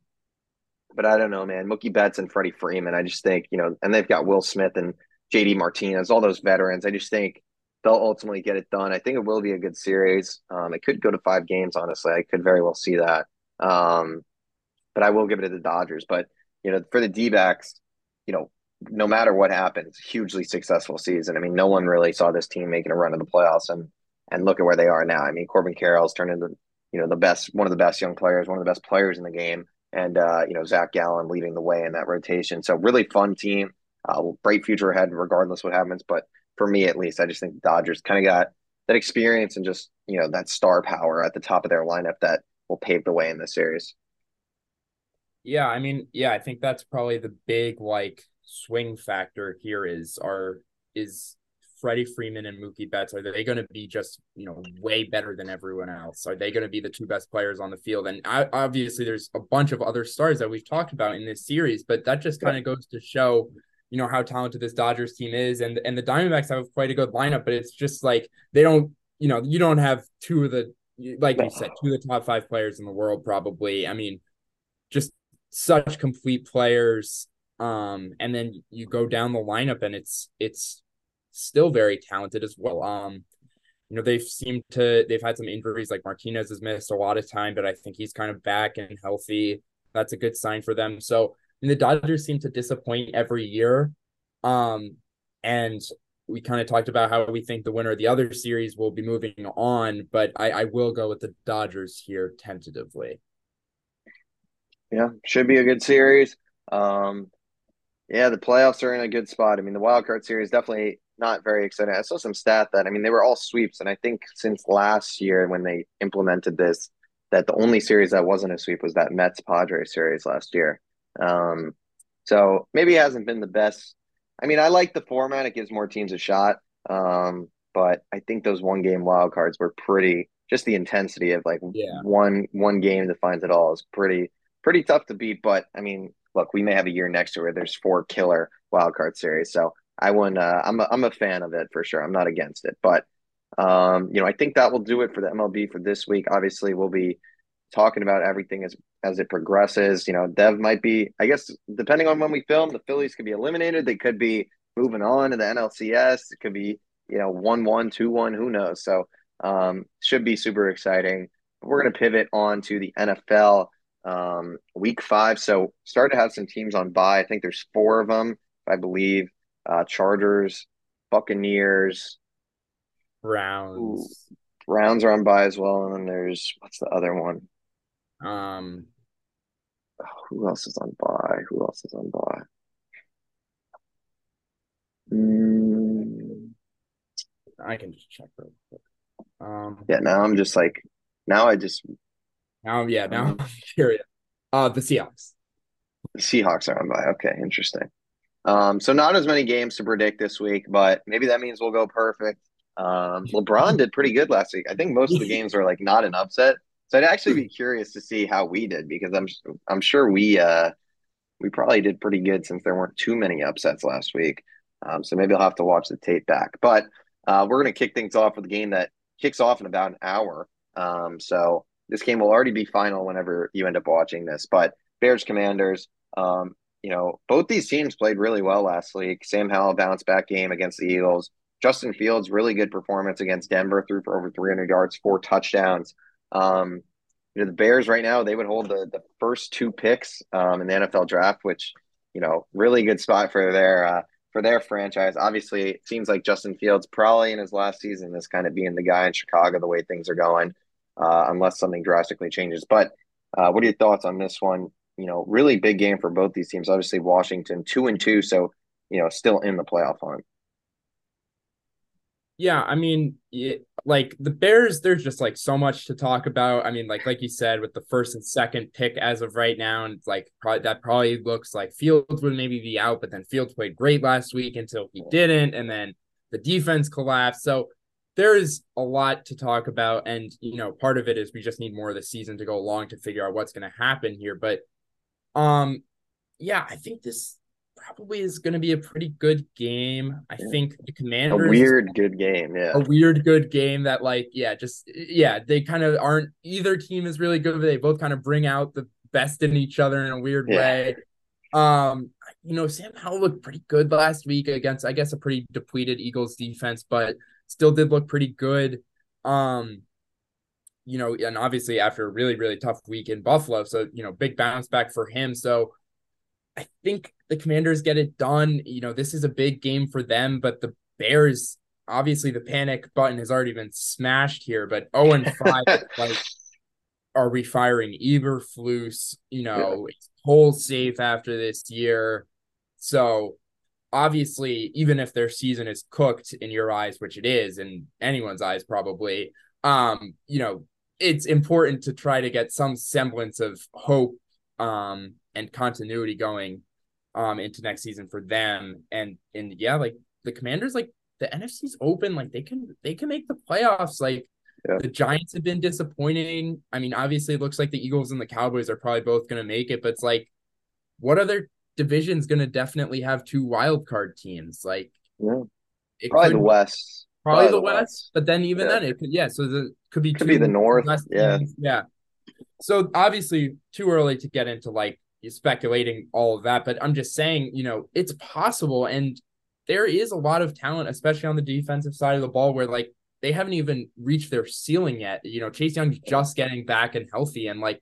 but I don't know, man. Mookie Betts and Freddie Freeman. I just think, you know, and they've got Will Smith and JD Martinez, all those veterans. I just think they'll ultimately get it done. I think it will be a good series. Um, it could go to five games, honestly. I could very well see that. Um, but I will give it to the Dodgers. But, you know, for the D backs, you know, no matter what happens, hugely successful season. I mean, no one really saw this team making a run in the playoffs, and and look at where they are now. I mean, Corbin Carroll's turned into you know the best, one of the best young players, one of the best players in the game, and uh, you know Zach Gallen leading the way in that rotation. So really fun team, uh, bright future ahead, regardless what happens. But for me, at least, I just think the Dodgers kind of got that experience and just you know that star power at the top of their lineup that will pave the way in this series. Yeah, I mean, yeah, I think that's probably the big like swing factor here is our is Freddie Freeman and Mookie Betts are they going to be just you know way better than everyone else? Are they going to be the two best players on the field? And I, obviously, there's a bunch of other stars that we've talked about in this series, but that just kind of goes to show you know how talented this Dodgers team is, and and the Diamondbacks have quite a good lineup, but it's just like they don't you know you don't have two of the like you said two of the top five players in the world probably. I mean, just such complete players um, and then you go down the lineup and it's it's still very talented as well. Um, you know, they've seemed to they've had some injuries like Martinez has missed a lot of time, but I think he's kind of back and healthy. That's a good sign for them. So the Dodgers seem to disappoint every year. Um, and we kind of talked about how we think the winner of the other series will be moving on, but I, I will go with the Dodgers here tentatively. Yeah, should be a good series. Um, yeah, the playoffs are in a good spot. I mean, the wild card series definitely not very exciting. I saw some stat that I mean they were all sweeps, and I think since last year when they implemented this, that the only series that wasn't a sweep was that Mets Padres series last year. Um, so maybe it hasn't been the best. I mean, I like the format; it gives more teams a shot. Um, but I think those one game wild cards were pretty. Just the intensity of like yeah. one one game defines it all is pretty pretty tough to beat. But I mean, look, we may have a year next year where there's four killer wild card series. So I wouldn't. Uh, I'm a, I'm a fan of it for sure. I'm not against it, but um, you know, I think that will do it for the MLB for this week. Obviously, we'll be talking about everything as as it progresses. You know, Dev might be. I guess depending on when we film, the Phillies could be eliminated. They could be moving on to the NLCS. It could be you know one one two one. Who knows? So um, should be super exciting. We're going to pivot on to the NFL um, week five. So start to have some teams on bye. I think there's four of them, I believe. Uh, Chargers, Buccaneers, Browns. Ooh, Browns are on bye as well. And then there's what's the other one? Um, who else is on bye? Who else is on bye? Mm, I can just check real quick. Um, yeah, now I'm just like, now I just now, yeah, now I'm *laughs* curious. Uh, the Seahawks. The Seahawks are on bye. Okay, interesting. Um, so not as many games to predict this week, but maybe that means we'll go perfect. Um, LeBron did pretty good last week. I think most of the *laughs* games were like not an upset. So I'd actually be curious to see how we did because I'm I'm sure we uh we probably did pretty good since there weren't too many upsets last week. Um, so maybe I'll have to watch the tape back. But uh, we're going to kick things off with a game that kicks off in about an hour. Um, so this game will already be final whenever you end up watching this. But Bears Commanders, um, you know, both these teams played really well last week. Sam Howell bounce back game against the Eagles. Justin Fields, really good performance against Denver, threw for over 300 yards, four touchdowns. Um, you know, the Bears right now, they would hold the, the first two picks um, in the NFL draft, which, you know, really good spot for their uh, for their franchise. Obviously, it seems like Justin Fields probably in his last season is kind of being the guy in Chicago the way things are going, uh, unless something drastically changes. But uh, what are your thoughts on this one? You know, really big game for both these teams. Obviously, Washington two and two, so you know, still in the playoff hunt. Yeah, I mean, it, like the Bears, there's just like so much to talk about. I mean, like like you said, with the first and second pick as of right now, and like that probably looks like Fields would maybe be out, but then Fields played great last week until he didn't, and then the defense collapsed. So there's a lot to talk about, and you know, part of it is we just need more of the season to go along to figure out what's going to happen here. But um, yeah, I think this probably is going to be a pretty good game. I think the Commanders a weird good game, yeah. A weird good game that like yeah, just yeah, they kind of aren't either team is really good, but they both kind of bring out the best in each other in a weird yeah. way. Um, you know, Sam Howell looked pretty good last week against I guess a pretty depleted Eagles defense, but still did look pretty good. Um, you know, and obviously after a really, really tough week in Buffalo. So, you know, big bounce back for him. So I think the Commanders get it done. You know, this is a big game for them, but the Bears, obviously, the panic button has already been smashed here. But 0 and *laughs* 5, like, are we firing Eberflus? You know, yeah. safe after this year. So, obviously, even if their season is cooked in your eyes, which it is, in anyone's eyes, probably, um, you know, it's important to try to get some semblance of hope um and continuity going um into next season for them. And and yeah, like the commanders, like the NFC's open, like they can they can make the playoffs. Like yeah. the Giants have been disappointing. I mean, obviously it looks like the Eagles and the Cowboys are probably both gonna make it, but it's like what other division's gonna definitely have two wild card teams? Like yeah. probably the West. Probably, the, West, West, but then even yeah. then it could yeah, so the could be could be the North. Yeah. Yeah. So obviously too early to get into like speculating all of that, but I'm just saying, you know, it's possible. And there is a lot of talent, especially on the defensive side of the ball, where like they haven't even reached their ceiling yet. You know, Chase Young's just getting back and healthy, and like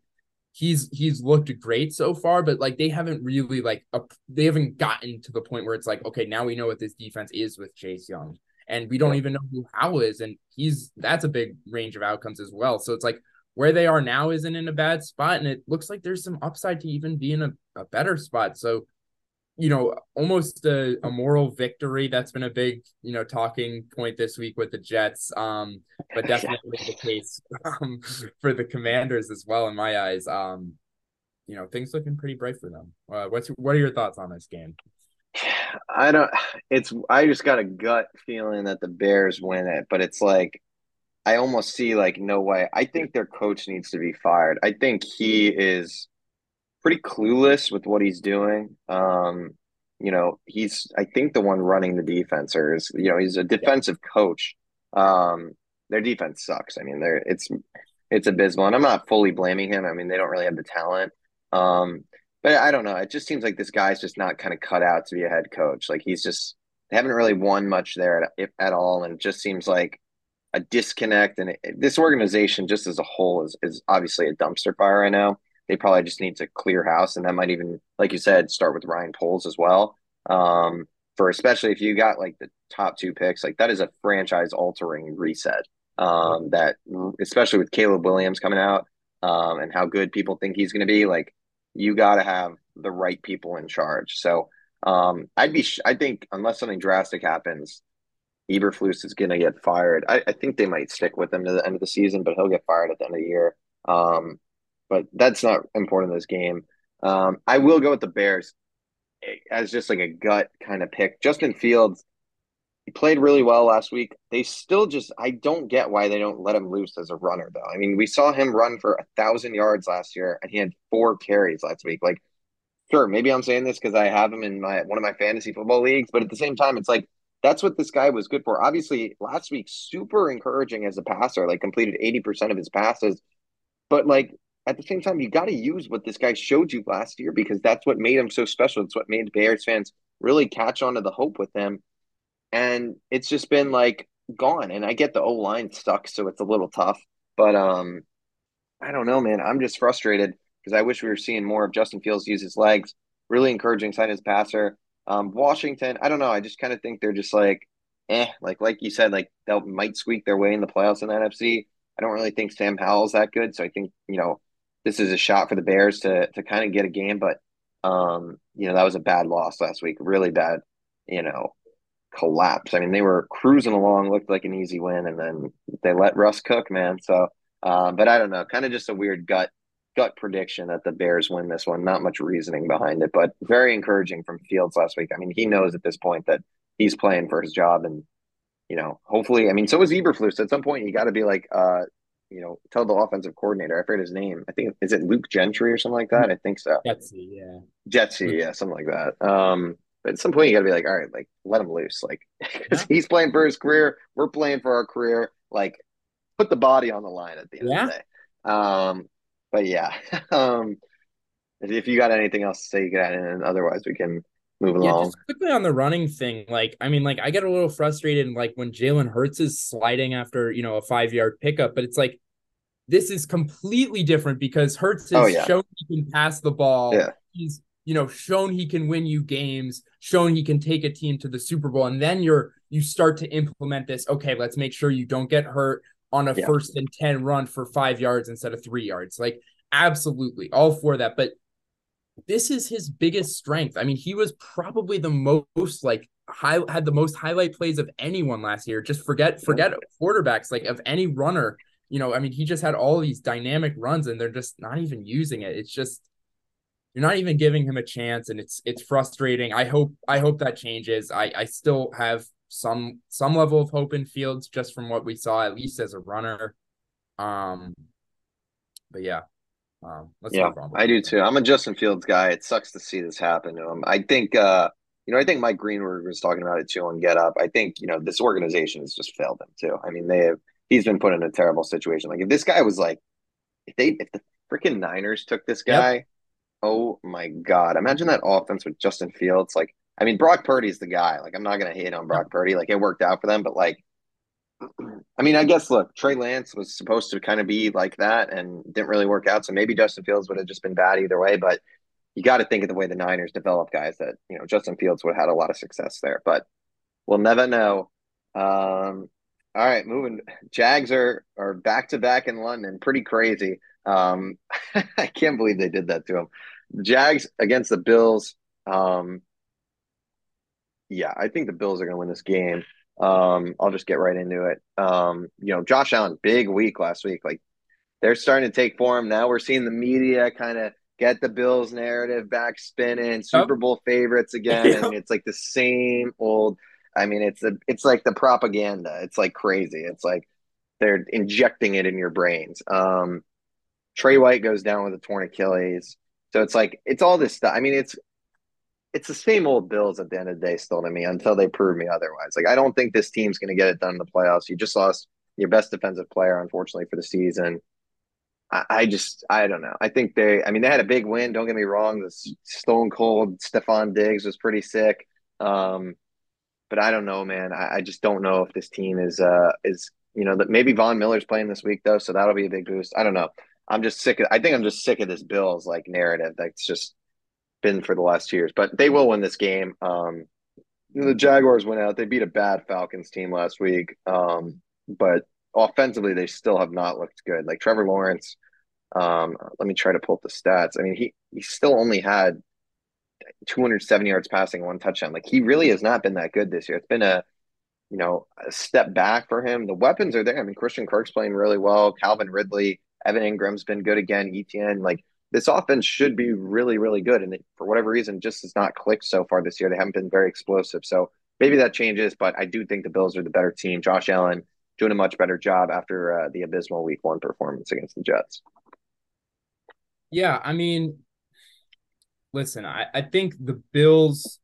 he's he's looked great so far, but like they haven't really like they haven't gotten to the point where it's like, okay, now we know what this defense is with Chase Young. And we don't even know who Howell is. And he's that's a big range of outcomes as well. So it's like where they are now isn't in a bad spot. And it looks like there's some upside to even be in a, a better spot. So, you know, almost a, a moral victory. That's been a big, you know, talking point this week with the Jets. Um, but *laughs* definitely the case um, *laughs* for the commanders as well, in my eyes. Um, you know, things looking pretty bright for them. Uh, what's what are your thoughts on this game? I don't. It's. I just got a gut feeling that the Bears win it, but it's like I almost see like no way. I think their coach needs to be fired. I think he is pretty clueless with what he's doing. Um, you know, he's I think the one running the defense, or is you know he's a defensive coach. Um, their defense sucks. I mean, they're it's it's abysmal, and I'm not fully blaming him. I mean, they don't really have the talent. Um, but I don't know. It just seems like this guy's just not kind of cut out to be a head coach. Like he's just they haven't really won much there at, at all, and it just seems like a disconnect. And it, this organization, just as a whole, is is obviously a dumpster fire right now. They probably just need to clear house, and that might even, like you said, start with Ryan Poles as well. Um, for especially if you got like the top two picks, like that is a franchise altering reset. Um, that especially with Caleb Williams coming out, um, and how good people think he's going to be, like you got to have the right people in charge. So um, I'd be, I think, unless something drastic happens, Eberflus is going to get fired. I, I, think they might stick with him to the end of the season, but he'll get fired at the end of the year. Um, but that's not important in this game. Um, I will go with the Bears as just like a gut kind of pick. Justin Fields, he played really well last week. They still just, I don't get why they don't let him loose as a runner, though. I mean, we saw him run for a thousand yards last year, and he had four carries last week. Like, sure, maybe I'm saying this because I have him in my one of my fantasy football leagues, but at the same time, it's like that's what this guy was good for. Obviously, last week super encouraging as a passer, like completed 80% of his passes. But like at the same time, you got to use what this guy showed you last year because that's what made him so special. It's what made Bears fans really catch on to the hope with him. And it's just been like gone. And I get the O line stuck, so it's a little tough. But um, I don't know, man. I'm just frustrated because I wish we were seeing more of Justin Fields use his legs. Really encouraging sign as passer. Um, Washington, I don't know. I just kind of think they're just like, eh, like like you said, like they might squeak their way in the playoffs in the NFC. I don't really think Sam Howell's that good, so I think you know this is a shot for the Bears to to kind of get a game. But um, you know that was a bad loss last week, really bad. You know, collapse. I mean, they were cruising along, looked like an easy win, and then they let Russ cook, man. So, um, but I don't know, kind of just a weird gut gut prediction that the Bears win this one. Not much reasoning behind it, but very encouraging from Fields last week. I mean, he knows at this point that he's playing for his job, and you know, hopefully, I mean, so is Eberflus. At some point, you got to be like, uh, you know, tell the offensive coordinator. I forget his name. I think is it Luke Gentry or something like that. I think so. Getsy, yeah. Getsy, yeah, something like that. Um, but at some point, you got to be like, all right, like let him loose, like *laughs* because yeah. he's playing for his career. We're playing for our career. Like, put the body on the line at the end yeah. of the day. Um, but yeah, *laughs* um, if you got anything else to say, you got it, and otherwise we can move yeah, along. Just quickly on the running thing, like I mean, like I get a little frustrated, like when Jalen Hurts is sliding after you know a five yard pickup, but it's like this is completely different because Hurts has oh, yeah. shown he can pass the ball. Yeah. He's you know shown he can win you games, shown he can take a team to the Super Bowl, and then you're you start to implement this. Okay, let's make sure you don't get hurt on a yeah. first and 10 run for five yards instead of three yards. Like, absolutely all for that. But this is his biggest strength. I mean, he was probably the most like high had the most highlight plays of anyone last year. Just forget, forget quarterbacks, like of any runner. You know, I mean, he just had all these dynamic runs and they're just not even using it. It's just you're not even giving him a chance and it's it's frustrating. I hope I hope that changes. I I still have some some level of hope in Fields just from what we saw, at least as a runner. Um, but yeah, um, yeah, I do too. I'm a Justin Fields guy. It sucks to see this happen to him. I think, uh, you know, I think Mike Greenberg was talking about it too on Get Up. I think, you know, this organization has just failed him too. I mean, they have, he's been put in a terrible situation. Like if this guy was like, if they, if the freaking Niners took this guy, yep. Oh my God, imagine that offense with Justin Fields. Like, I mean, Brock Purdy's the guy. Like, I'm not going to hate on Brock Purdy. Like, it worked out for them, but like, *clears throat* I mean, I guess look, Trey Lance was supposed to kind of be like that and didn't really work out. So maybe Justin Fields would have just been bad either way. But you got to think of the way the Niners develop guys that, you know, Justin Fields would have had a lot of success there. But we'll never know. Um, all right, moving. Jags are are back to back in London. Pretty crazy. Um, *laughs* *laughs* I can't believe they did that to him. Jags against the Bills. Um, yeah, I think the Bills are going to win this game. Um, I'll just get right into it. Um, you know, Josh Allen, big week last week. Like they're starting to take form. Now we're seeing the media kind of get the Bills narrative back spinning, Super Bowl favorites again. Yep. And it's like the same old I mean, it's a it's like the propaganda. It's like crazy. It's like they're injecting it in your brains. Um Tre White goes down with a torn Achilles. So it's like it's all this stuff. I mean, it's it's the same old Bills at the end of the day, still to me, until they prove me otherwise. Like, I don't think this team's going to get it done in the playoffs. You just lost your best defensive player, unfortunately, for the season. I, just, I don't know. I think they, I mean, they had a big win. Don't get me wrong. The stone cold Stefon Diggs was pretty sick. Um, but I don't know, man. I, I just don't know if this team is, uh, is, you know, that maybe Von Miller's playing this week though, so that'll be a big boost. I don't know. I'm just sick of. I think I'm just sick of this Bills like narrative. That's just been for the last two years. But they will win this game. Um, the Jaguars went out. They beat a bad Falcons team last week. Um, but offensively, they still have not looked good. Like Trevor Lawrence. Um, let me try to pull up the stats. I mean, he he still only had 270 yards passing, one touchdown. Like he really has not been that good this year. It's been a you know, a step back for him. The weapons are there. I mean, Christian Kirk's playing really well. Calvin Ridley, Evan Engram's been good again. ETN, like this offense should be really, really good. And it, for whatever reason, just has not clicked so far this year. They haven't been very explosive. So maybe that changes, but I do think the Bills are the better team. Josh Allen doing a much better job after uh, the abysmal Week One performance against the Jets. Yeah, I mean, listen, I, I think the Bills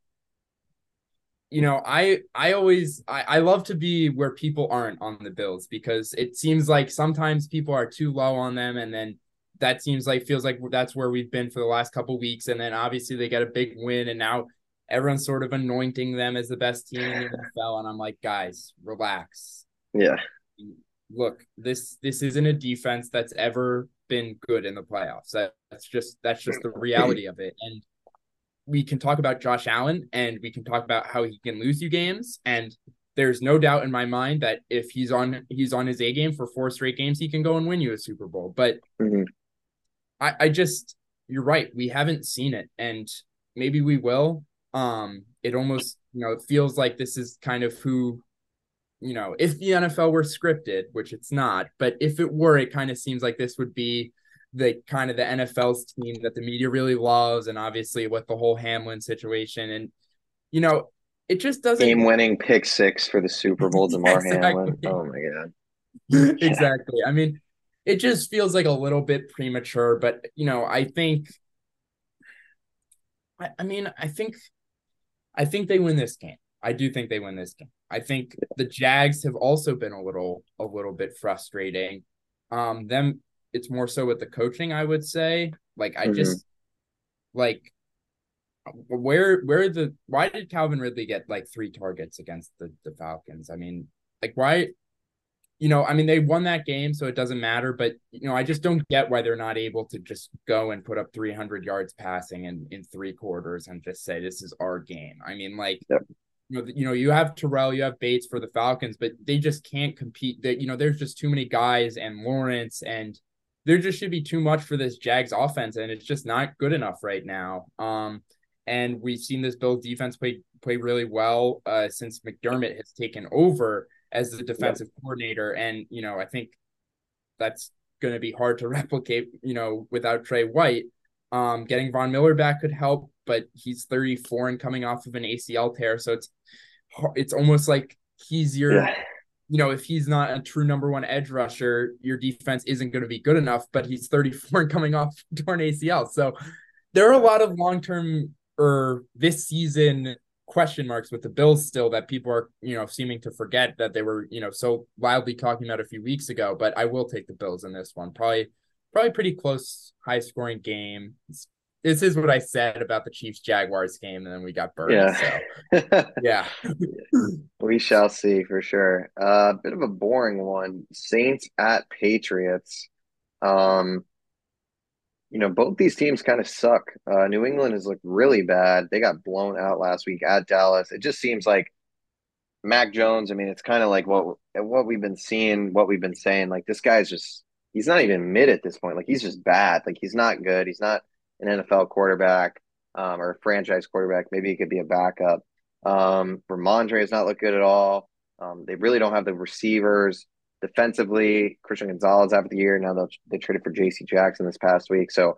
you know i i always I, I love to be where people aren't on the bills because it seems like sometimes people are too low on them and then that seems like feels like that's where we've been for the last couple weeks. And then obviously they get a big win and now everyone's sort of anointing them as the best team in the NFL and I'm like guys relax. Yeah. Look this this isn't a defense that's ever been good in the playoffs. That, that's just that's just the reality of it. And we can talk about Josh Allen and we can talk about how he can lose you games. And there's no doubt in my mind that if he's on he's on his A game for four straight games, he can go and win you a Super Bowl. But mm-hmm. I, I just you're right. We haven't seen it. And maybe we will. Um, it almost, you know, it feels like this is kind of who, you know, if the NFL were scripted, which it's not, but if it were, it kind of seems like this would be the kind of the NFL's team that the media really loves, and obviously with the whole Hamlin situation, and you know, it just doesn't game winning pick six for the Super Bowl, *laughs* Damar exactly. Hamlin. Oh my god. *laughs* exactly. I mean, it just feels like a little bit premature, but you know, I think I, I mean, I think I think they win this game. I do think they win this game. I think the Jags have also been a little a little bit frustrating. Um, them it's more so with the coaching, I would say. Like I mm-hmm. just like where where the why did Calvin Ridley get like three targets against the, the Falcons? I mean, like why you know, I mean they won that game, so it doesn't matter, but you know, I just don't get why they're not able to just go and put up 300 yards passing in in three quarters and just say this is our game. I mean, like yep you know, you know, you have Terrell, you have Bates for the Falcons, but they just can't compete. That you know, there's just too many guys and Lawrence and there just should be too much for this Jags offense, and it's just not good enough right now. Um, and we've seen this Bill defense play play really well uh, since McDermott has taken over as the defensive yep. coordinator, and you know I think that's going to be hard to *laughs* replicate. You know, without Tre White, um, getting Von Miller back could help, but he's 34 and coming off of an ACL tear, so it's it's almost like he's your yeah you know, if he's not a true number one edge rusher, your defense isn't going to be good enough. But he's 34 and coming off *laughs* torn ACL. So there are a lot of long term or this season question marks with the Bills still that people are, you know, seeming to forget that they were, you know, so wildly talking about a few weeks ago. But I will take the Bills in this one. Probably, probably pretty close, high scoring game. It's this is what I said about the Chiefs Jaguars game, and then we got burned. Yeah, so, *laughs* yeah. *laughs* we shall see for sure. A uh, bit of a boring one. Saints at Patriots. Um, you know, both these teams kind of suck. Uh, New England has looked really bad. They got blown out last week at Dallas. It just seems like Mac Jones. I mean, it's kind of like what what we've been seeing, what we've been saying. Like this guy's just he's not even mid at this point. Like he's just bad. Like he's not good. He's not an NFL quarterback um, or a franchise quarterback. Maybe he could be a backup. Um, Rhamondre has not looked good at all. Um, they really don't have the receivers defensively. Christian Gonzalez out of the year. Now they traded for J.C. Jackson this past week. So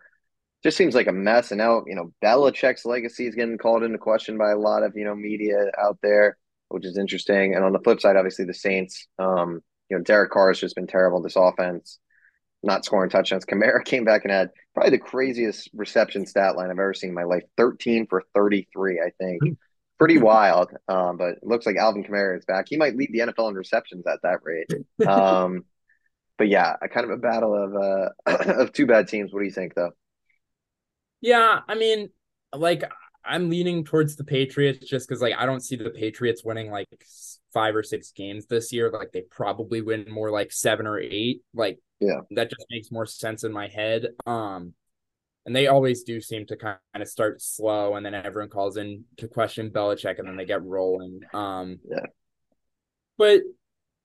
just seems like a mess. And now, you know, Belichick's legacy is getting called into question by a lot of, you know, media out there, which is interesting. And on the flip side, obviously the Saints, um, you know, Derek Carr has just been terrible this offense not scoring touchdowns. Kamara *laughs* came back and had probably the craziest reception stat line I've ever seen in my life 13 for 33, I think. Hmm. Pretty wild. Um, but it looks like Alvin Kamara is back. He might lead the NFL in receptions at that rate. *laughs* Um, but yeah, a kind of a battle of uh, *clears throat* of two bad teams. What do you think, though? Yeah, I mean, like I'm leaning towards the Patriots just because like I don't see the Patriots winning like five or six games this year. Like they probably win more like seven or eight. Like yeah, that just makes more sense in my head. Um, and they always do seem to kind of start slow, and then everyone calls in to question Belichick, and then they get rolling. Um, yeah, but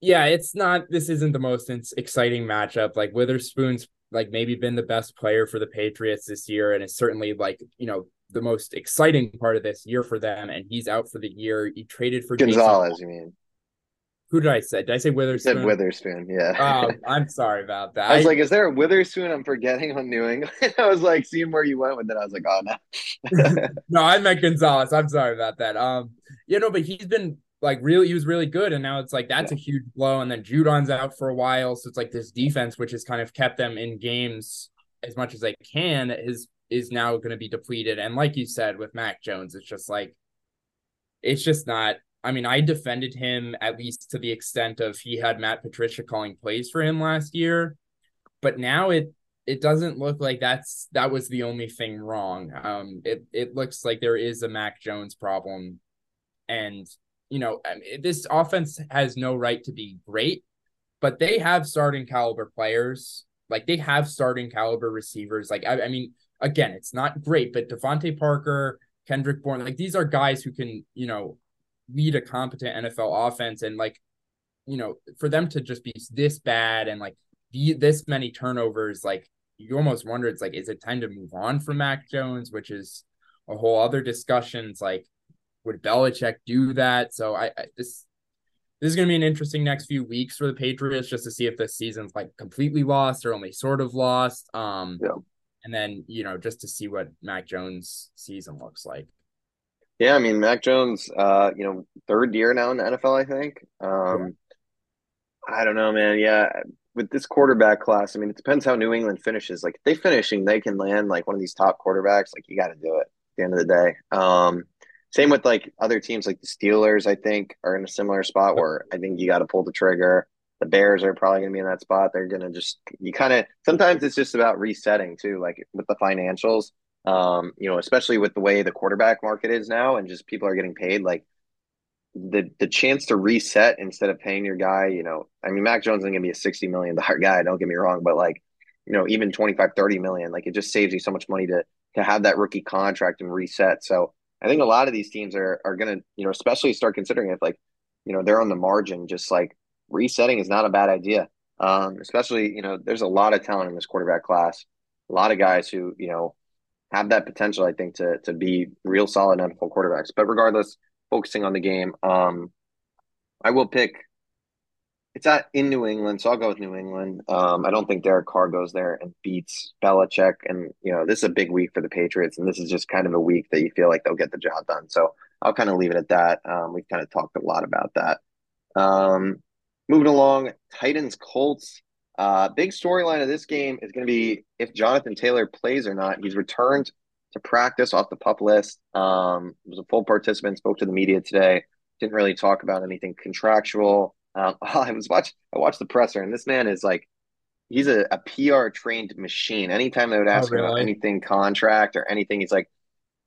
yeah, it's not. This isn't the most exciting matchup. Like Witherspoon's like maybe been the best player for the Patriots this year, and it's certainly like you know the most exciting part of this year for them, and he's out for the year. He traded for Gonzalez, Jason. you mean? who did I say? Did I say Witherspoon? said Witherspoon, yeah. Oh, *laughs* I'm sorry about that. I was I, like, is there a Witherspoon I'm forgetting on New England? *laughs* I was like, seeing where you went with it. I was like, oh no. *laughs* no, I meant Gonzalez. I'm sorry about that. Um, you know, but he's been like really he was really good and now it's like that's yeah. a huge blow and then Judon's out for a while so it's like this defense which has kind of kept them in games as much as they can is is now going to be depleted and like you said with Mac Jones it's just like it's just not I mean I defended him at least to the extent of he had Matt Patricia calling plays for him last year but now it it doesn't look like that's that was the only thing wrong um it it looks like there is a Mac Jones problem and you know, this offense has no right to be great, but they have starting caliber players. Like they have starting caliber receivers. Like I, I mean, again, it's not great, but DeVante Parker, Kendrick Bourne, like these are guys who can, you know, lead a competent NFL offense. And like, you know, for them to just be this bad and like the, this many turnovers, like you almost wonder, it's like, is it time to move on from Mac Jones, which is a whole other discussion. It's like would Belichick do that? So I, I this this is going to be an interesting next few weeks for the Patriots just to see if this season's like completely lost or only sort of lost. Um, yeah. And then, you know, just to see what Mac Jones' season looks like. Yeah, I mean, Mac Jones, uh, you know, third year now in the NFL, I think. Um, yeah. I don't know, man. Yeah, with this quarterback class, I mean, it depends how New England finishes. Like, if they finishing, they can land like one of these top quarterbacks. Like, you got to do it at the end of the day. Um, same with like other teams like the Steelers, I think, are in a similar spot where I think you got to pull the trigger. The Bears are probably going to be in that spot. They're going to just, you kind of, sometimes it's just about resetting too, like with the financials, um, you know, especially with the way the quarterback market is now and just people are getting paid. Like the, the chance to reset instead of paying your guy, you know, I mean, Mac Jones is going to be a $60 million *laughs* guy. Don't get me wrong, but like, you know, even 25, 30 million, like it just saves you so much money to, to have that rookie contract and reset. So, I think a lot of these teams are are going to, you know, especially start considering if like, you know, they're on the margin, just like resetting is not a bad idea. Um, especially, you know, there's a lot of talent in this quarterback class, a lot of guys who, you know, have that potential, I think, to to be real solid NFL quarterbacks. But regardless, focusing on the game, um, I will pick it's at in New England, so I'll go with New England. Um, I don't think Derek Carr goes there and beats Belichick, and you know this is a big week for the Patriots, and this is just kind of a week that you feel like they'll get the job done. So I'll kind of leave it at that. Um, we've kind of talked a lot about that. Um, moving along, Titans Colts. Uh, big storyline of this game is going to be if Jonathan Taylor plays or not. He's returned to practice off the pup list. Um, was a full participant. Spoke to the media today. Didn't really talk about anything contractual. Um, *laughs* I was watch I watched the presser, and this man is like he's a, a PR trained machine. Anytime they would ask oh, really? him about anything contract or anything, he's like,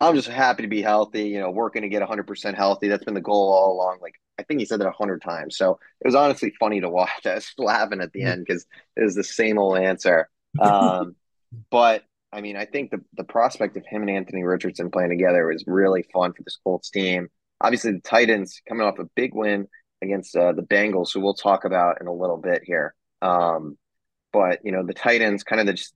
I'm just happy to be healthy, you know, working to get 100% healthy. That's been the goal all along. Like, I think he said that 100 times. So it was honestly funny to watch. *laughs* I was laughing at the end because it was the same old answer. Um, *laughs* but I mean, I think the, the prospect of him and Anthony Richardson playing together was really fun for this Colts team. Obviously, the Titans coming off a big win against uh, the Bengals, who we'll talk about in a little bit here. Um, but you know, the Titans, kind of the just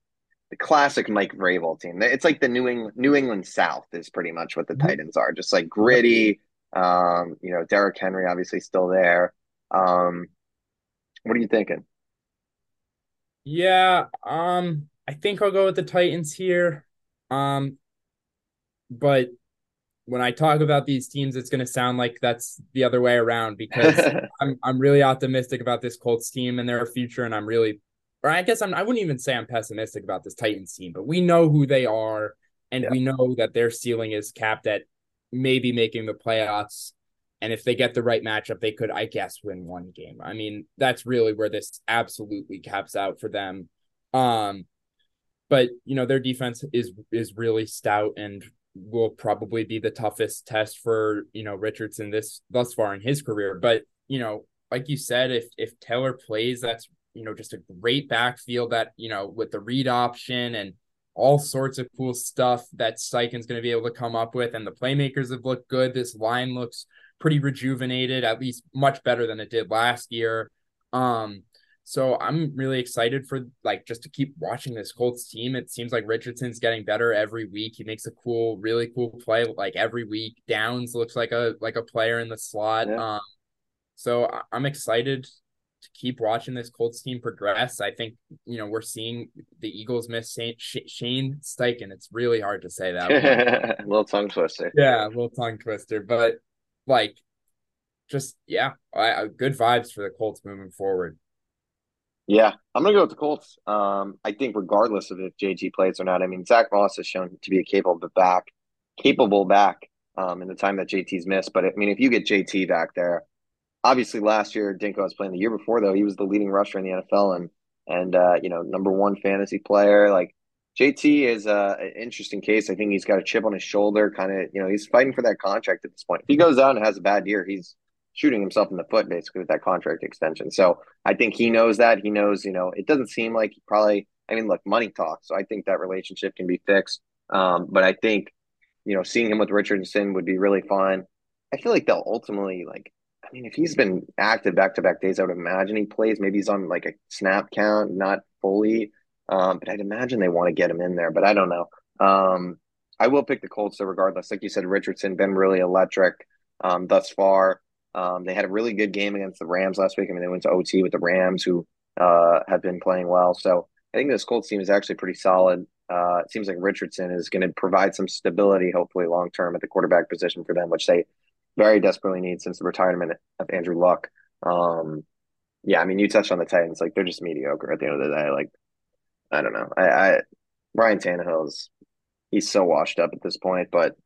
the classic Mike Vrabel team. It's like the New England New England South is pretty much what the mm-hmm. Titans are, just like gritty. Um, you know, Derrick Henry obviously still there. Um, what are you thinking? Yeah, um, I think I'll go with the Titans here. Um, but when I talk about these teams, it's going to sound like that's the other way around because *laughs* I'm I'm really optimistic about this Colts team and their future, and I'm really, or I guess I'm I wouldn't even say I'm pessimistic about this Titans team, but we know who they are, and yeah. we know that their ceiling is capped at maybe making the playoffs, and if they get the right matchup, they could, I guess, win one game. I mean, that's really where this absolutely caps out for them. Um, but you know their defense is is really stout and will probably be the toughest test for you know Richardson this thus far in his career. But you know, like you said, if if Taylor plays, that's you know just a great backfield that you know with the read option and all sorts of cool stuff that Steichen's going to be able to come up with. And the playmakers have looked good. This line looks pretty rejuvenated, at least much better than it did last year. Um, so I'm really excited for like just to keep watching this Colts team. It seems like Richardson's getting better every week. He makes a cool, really cool play like every week. Downs looks like a like a player in the slot. Yeah. Um, So I'm excited to keep watching this Colts team progress. I think you know we're seeing the Eagles miss Saint, Shane Steichen. It's really hard to say that. a *laughs* little tongue twister. Yeah, a little tongue twister, but like, just yeah, I, good vibes for the Colts moving forward. Yeah, I'm gonna go with the Colts. Um, I think regardless of if JT plays or not, I mean Zach Moss has shown to be a capable back, capable back um, in the time that JT's missed. But I mean, if you get JT back there, obviously last year Dinko was playing. The year before though, he was the leading rusher in the NFL and and uh, you know number one fantasy player. Like JT is uh, an interesting case. I think he's got a chip on his shoulder. Kind of you know he's fighting for that contract at this point. If he goes out and has a bad year, he's shooting himself in the foot basically with that contract extension. So I think he knows that. He knows you know it doesn't seem like he probably. I mean, look, money talks. So I think that relationship can be fixed. Um, but I think you know seeing him with Richardson would be really fun. I feel like they'll ultimately like I mean, if he's been active back to back days, I would imagine he plays. Maybe he's on like a snap count, not fully. Um, but I'd imagine they want to get him in there, but I don't know. Um, I will pick the Colts, though, regardless. Like you said, Richardson been really electric um, thus far. Um, they had a really good game against the Rams last week. I mean, they went to OT with the Rams, who uh, have been playing well. So I think this Colts team is actually pretty solid. Uh, it seems like Richardson is going to provide some stability, hopefully long term, at the quarterback position for them, which they very desperately need since the retirement of Andrew Luck. Um, yeah, I mean, you touched on the Titans, like they're just mediocre at the end of the day. Like, I don't know. I, I Ryan Tannehill's he's so washed up at this point, but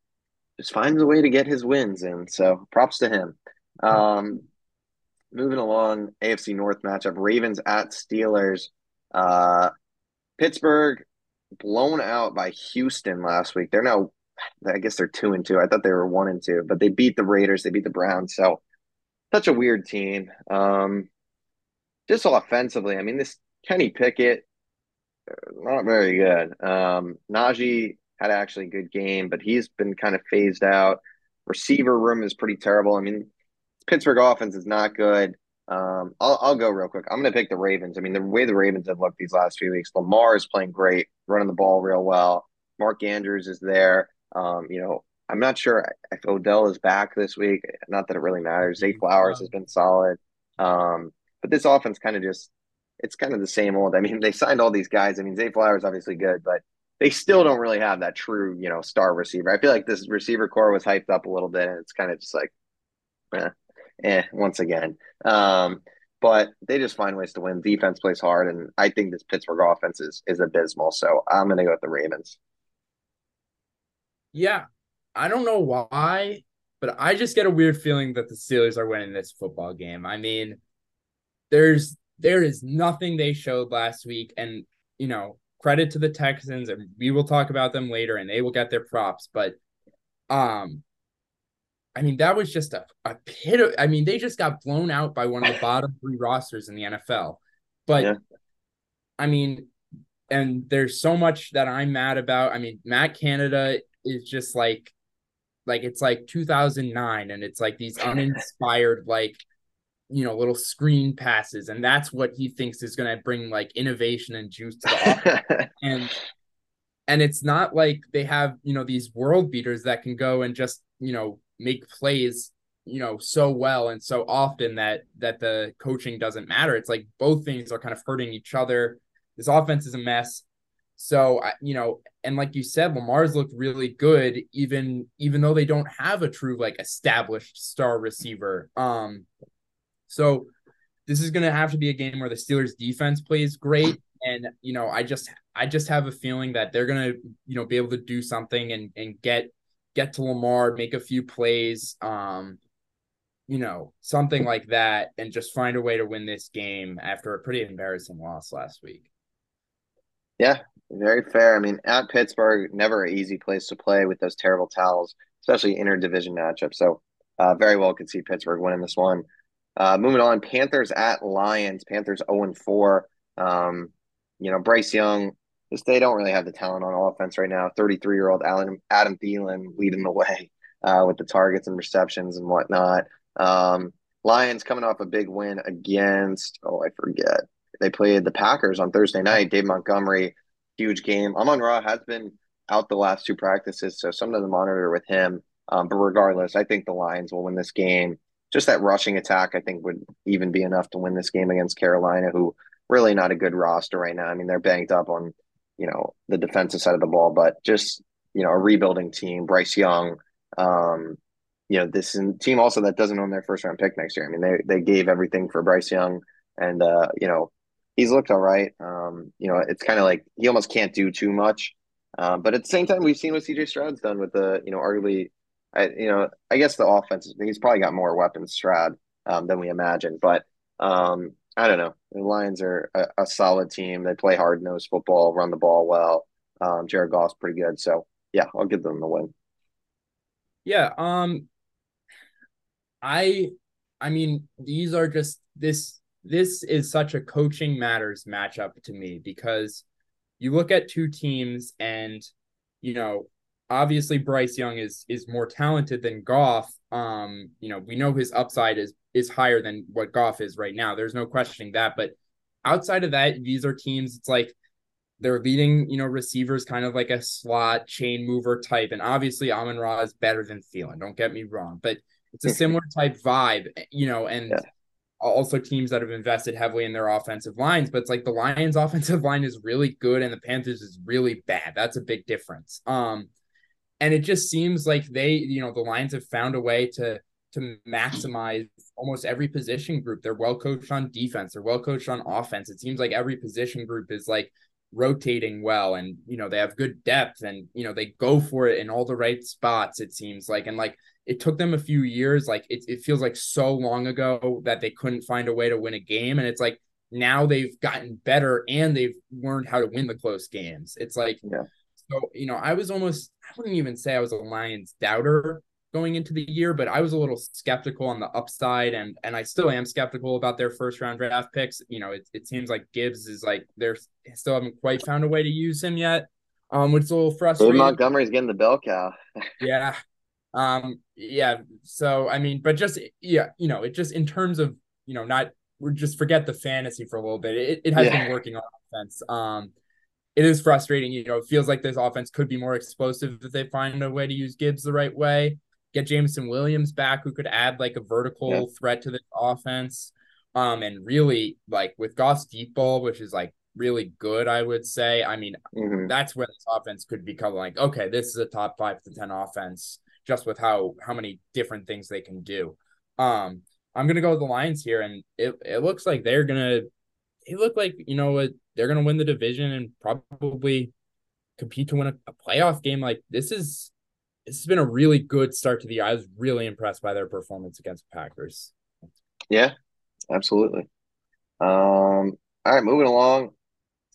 just finds a way to get his wins in. So props to him. Um, moving along, AFC North matchup: Ravens at Steelers. Uh, Pittsburgh blown out by Houston last week. They're now I guess they're two and two. I thought they were one and two, but they beat the Raiders. They beat the Browns. So such a weird team. Um, just offensively, I mean, this Kenny Pickett, not very good. Um, Najee had actually a good game, but he's been kind of phased out. Receiver room is pretty terrible. I mean, Pittsburgh offense is not good. Um, I'll, I'll go real quick. I'm going to pick the Ravens. I mean, the way the Ravens have looked these last few weeks, Lamar is playing great, running the ball real well. Mark Andrews is there. Um, you know, I'm not sure if Odell is back this week. Not that it really matters. Zay Flowers has been solid. Um, but this offense kind of just it's kind of the same old. I mean, they signed all these guys. I mean, Zay Flowers obviously good, but they still don't really have that true, you know, star receiver. I feel like this receiver core was hyped up a little bit, and it's kind of just like, eh, eh once again. Um, but they just find ways to win. Defense plays hard, and I think this Pittsburgh offense is is abysmal. So I'm going to go with the Ravens. Yeah, I don't know why, but I just get a weird feeling that the Steelers are winning this football game. I mean, there's there is nothing they showed last week, and you know, credit to the Texans, and we will talk about them later, and they will get their props. But, um, I mean, that was just a, a pit of, I mean, they just got blown out by one of the bottom three rosters in the NFL. But yeah. I mean, and there's so much that I'm mad about. I mean, Matt Canada is just like like it's like 2009 and it's like these uninspired like you know little screen passes and that's what he thinks is going to bring like innovation and juice to the offense *laughs* and and it's not like they have you know these world beaters that can go and just you know make plays you know so well and so often that that the coaching doesn't matter. It's like both things are kind of hurting each other. This offense is a mess. So you know, and like you said, Lamar's looked really good, even even though they don't have a true like established star receiver. Um, so this is gonna have to be a game where the Steelers defense plays great, and you know, I just I just have a feeling that they're gonna you know be able to do something and and get get to Lamar, make a few plays, um, you know, something like that, and just find a way to win this game after a pretty embarrassing loss last week. Yeah, very fair. I mean, at Pittsburgh, never an easy place to play with those terrible towels, especially interdivision matchups. So, uh, very well could see Pittsburgh winning this one. Uh, moving on, Panthers at Lions. Panthers 0 4. Um, you know, Bryce Young, just they don't really have the talent on offense right now. 33 year old Adam, Adam Thielen leading the way uh, with the targets and receptions and whatnot. Um, Lions coming off a big win against, oh, I forget. They played the Packers on Thursday night. Dave Montgomery huge game. Amon Ra has been out the last two practices, so something to monitor with him. Um, but regardless, I think the Lions will win this game. just that rushing attack, I think would even be enough to win this game against Carolina, who really not a good roster right now. I mean, they're banked up on, you know, the defensive side of the ball, but just, you know, a rebuilding team, Bryce Young, um, you know, this team also that doesn't own their first round pick next year. I mean, they they gave everything for Bryce Young, and uh, you know, he's looked all right. Um, you know, it's kind of like he almost can't do too much. Um, but at the same time, we've seen what CJ Stroud's done with the, you know, arguably, I, you know, I guess the offense. He's probably got more weapons, Stroud, um, than we imagined. But um, I don't know. The Lions are a, a solid team. They play hard nosed football, run the ball well. Um, Jared Goff's pretty good. So yeah, I'll give them the win. Yeah. Um, I I mean, these are just this this is such a coaching matters matchup to me because you look at two teams and you know, obviously Bryce Young is is more talented than Goff. Um, you know, we know his upside is is higher than what Goff is right now. There's no questioning that, but outside of that, these are teams it's like they're leading, you know, receivers kind of like a slot chain mover type. And obviously Amon Ra is better than Thielen. Don't get me wrong, but it's a similar type vibe, you know, and yeah. Also teams that have invested heavily in their offensive lines. But it's like the Lions' *laughs* offensive line is really good and the Panthers is really bad. That's a big difference. Um, and it just seems like they, you know, the Lions have found a way to to maximize almost every position group. They're well coached on defense. They're well coached on offense. It seems like every position group is like rotating well and you know they have good depth and you know they go for it in all the right spots it seems like and like it took them a few years. Like it, it feels like so long ago that they couldn't find a way to win a game. And it's like now they've gotten better and they've learned how to win the close games. It's like, yeah. so, you know, I was almost, I wouldn't even say I was a Lions doubter going into the year, but I was a little skeptical on the upside and and I still am skeptical about their first round draft picks. You know, it, it seems like Gibbs is like they're still haven't quite found a way to use him yet. Um, which is a little frustrating. Montgomery's getting the bell cow. *laughs* yeah, um, yeah. So I mean, but just yeah, you know, it just in terms of you know, not we just forget the fantasy for a little bit. It it has yeah. been working on offense. Um, it is frustrating. You know, it feels like this offense could be more explosive if they find a way to use Gibbs the right way. Get Jameson Williams back, who could add like a vertical yeah. threat to this offense. Um, and really like with Goff's deep ball, which is like really good, I would say. I mean, mm-hmm. that's where this offense could become like, okay, this is a top five to ten offense just with how how many different things they can do. Um, I'm gonna go with the Lions here, and it it looks like they're gonna. It look like you know what they're gonna win the division and probably compete to win a, a playoff game. Like this is this has been a really good start to the year. I was really impressed by their performance against Packers. Yeah, absolutely. Um, all right, moving along.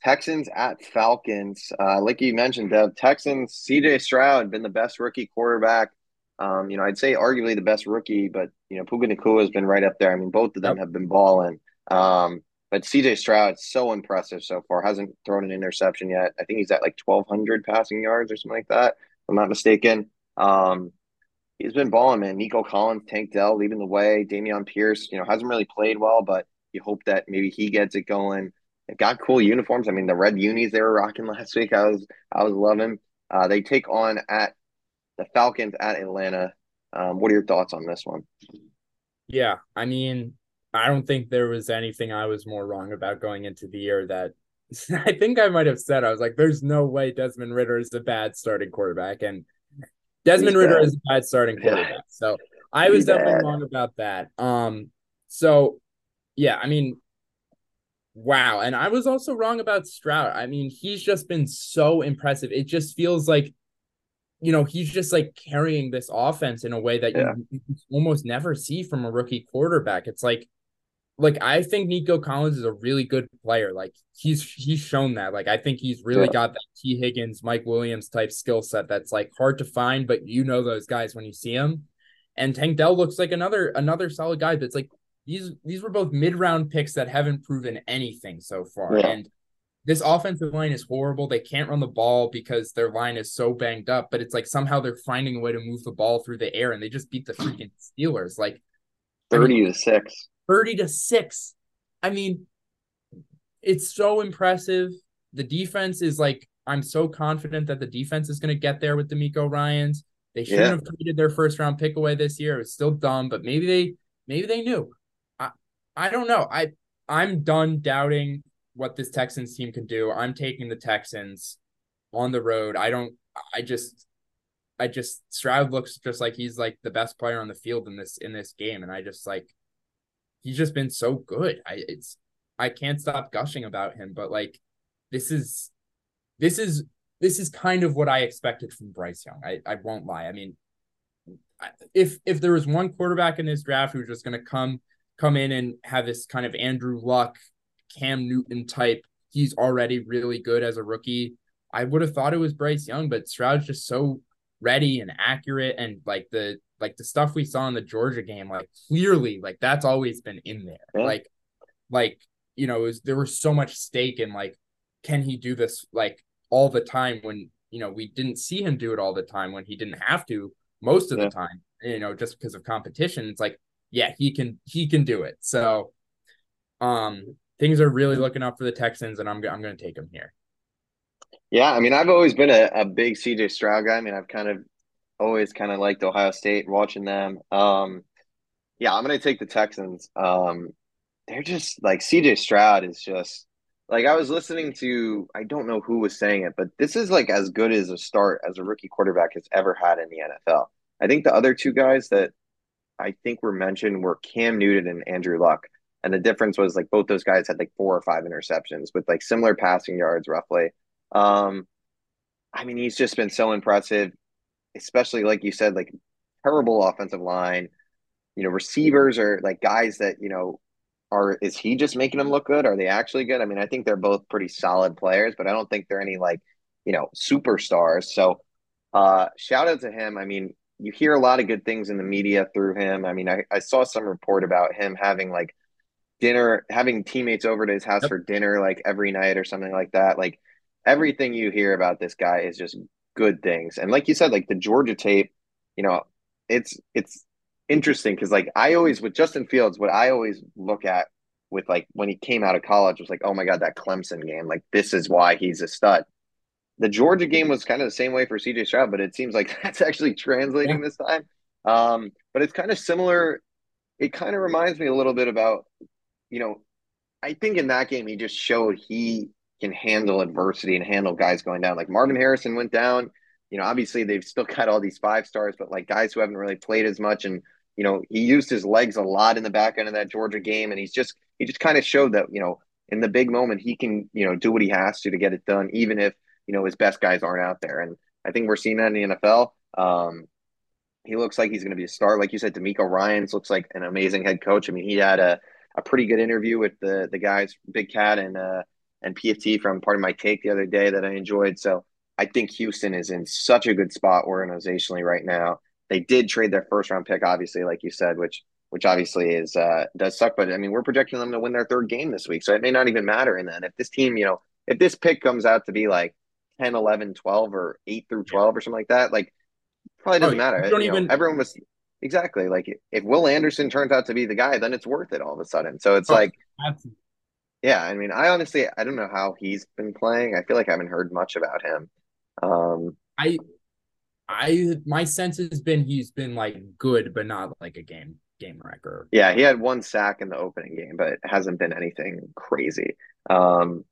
Texans at Falcons. Uh, like you mentioned, Dev, Texans, CJ Stroud, been the best rookie quarterback. Um, you know, I'd say arguably the best rookie, but, you know, Puka Nacua has been right up there. I mean, both of them have been balling. Um, but CJ Stroud, so impressive so far. Hasn't thrown an interception yet. I think he's at like 1,200 passing yards or something like that, if I'm not mistaken. Um, he's been balling, man. Nico Collins, Tank Dell leading the way. Dameon Pierce, you know, hasn't really played well, but you hope that maybe he gets it going. They got cool uniforms. I mean, the red unis they were rocking *laughs* last week, I was I was loving. Uh, they take on at the Falcons at Atlanta. Um, what are your thoughts on this one? Yeah, I mean, I don't think there was anything I was more wrong about going into the year that *laughs* I think I might have said I was like, "There's no way Desmond Ridder is a bad starting quarterback," and Desmond bad. is a bad starting quarterback. Yeah. So I was He's definitely bad. wrong about that. Um, so yeah, I mean, wow. And I was also wrong about Stroud. I mean, he's just been so impressive. It just feels like, you know, he's just like carrying this offense in a way that yeah. you, you, almost never see from a rookie quarterback. It's like, like I think Nico Collins is a really good player. Like he's he's shown that. Like I think he's really yeah. got that Tee Higgins, Mike Williams type skill set that's like hard to find, but you know those guys when you see them. And Tank Dell looks like another another solid guy, but it's like these these were both mid round picks that haven't proven anything so far. Yeah. And this offensive line is horrible. They can't run the ball because their line is so banged up, but it's like somehow they're finding a way to move the ball through the air and they just beat the freaking Steelers like 30 I mean, to 6. 30 to 6. I mean, it's so impressive. The defense is like I'm so confident that the defense is going to get there with DeMeco Ryans. They shouldn't yeah. have traded their first round pick away this year. It was still dumb, but maybe they maybe they knew. I I don't know. I I'm done doubting what this Texans team can do. I'm taking the Texans on the road. I don't I just I just Stroud looks just like he's like the best player on the field in this in this game and I just like he's just been so good. I it's I can't stop gushing about him, but like this is this is this is kind of what I expected from Bryce Young. I, I won't lie. I mean, if if there was one quarterback in this draft who's just going to come come in and have this kind of Andrew Luck, Cam Newton type, he's already really good as a rookie. I would have thought it was Bryce Young, but Stroud's just so ready and accurate, and like the like the stuff we saw in the Georgia game, like clearly, like that's always been in there. Yeah. Like, like you know, was, there was so much stake in like, can he do this like all the time when you know we didn't see him do it all the time when he didn't have to most of yeah. the time, you know, just because of competition. It's like, yeah, he can he can do it. So, um, things are really looking up for the Texans, and I'm I'm going to take them here. Yeah, I mean, I've always been a, a big CJ Stroud guy. I mean, I've kind of always kind of liked Ohio State, watching them. Um, yeah, I'm going to take the Texans. Um, they're just like CJ Stroud is just like I was listening to I don't know who was saying it, but this is like as good as a start as a rookie quarterback has ever had in the NFL. I think the other two guys that I think were mentioned were Cam Newton and Andrew Luck. And the difference was like both those guys had like four or five interceptions with like similar passing yards roughly. Um I mean he's just been so impressive, especially like you said, like terrible offensive line. You know, receivers are like guys that, you know, are is he just making them look good? Are they actually good? I mean, I think they're both pretty solid players, but I don't think they're any like, you know, superstars. So uh shout out to him. I mean, you hear a lot of good things in the media through him. I mean, I, I saw some report about him having like dinner, having teammates over to his house yep. for dinner like every night or something like that. Like everything you hear about this guy is just good things. And like you said, like the Georgia tape, you know, it's it's interesting because like I always with Justin Fields, what I always look at with like when he came out of college was like, oh my god, that Clemson game, like this is why he's a stud. The Georgia game was kind of the same way for CJ Stroud, but it seems like *laughs* that's actually translating yeah. this time. Um, but it's kind of similar. It kind of reminds me a little bit about, you know, I think in that game he just showed he can handle adversity and handle guys going down. Like Marvin Harrison went down. You know, obviously they've still got all these five stars, but like guys who haven't really played as much and you know, he used his legs a lot in the back end of that Georgia game, and he's just he just kind of showed that you know in the big moment he can you know do what he has to to get it done, even if you know his best guys aren't out there. And I think we're seeing that in the NFL. Um, he looks like he's going to be a star, like you said. DeMeco Ryans looks like an amazing head coach. I mean, he had a a pretty good interview with the the guys, Big Cat and uh, and PFT from Pardon My Take the other day that I enjoyed. So I think Houston is in such a good spot organizationally right now. They did trade their first round pick, obviously, like you said, which which obviously is uh, does suck. But I mean, we're projecting them to win their third game this week, so it may not even matter in that. If this team, you know, if this pick comes out to be like 10, 11, 12, or 8 through 12 yeah. or something like that, like probably doesn't oh, matter. don't you even know, everyone was exactly like if Will Anderson turns out to be the guy, then it's worth it all of a sudden. So it's oh, like, absolutely. yeah, I mean, I honestly I don't know how he's been playing. I feel like I haven't heard much about him. Um, I I my sense has been he's been like good, but not like a game game wrecker. Yeah, he had one sack in the opening game, but it hasn't been anything crazy. Um,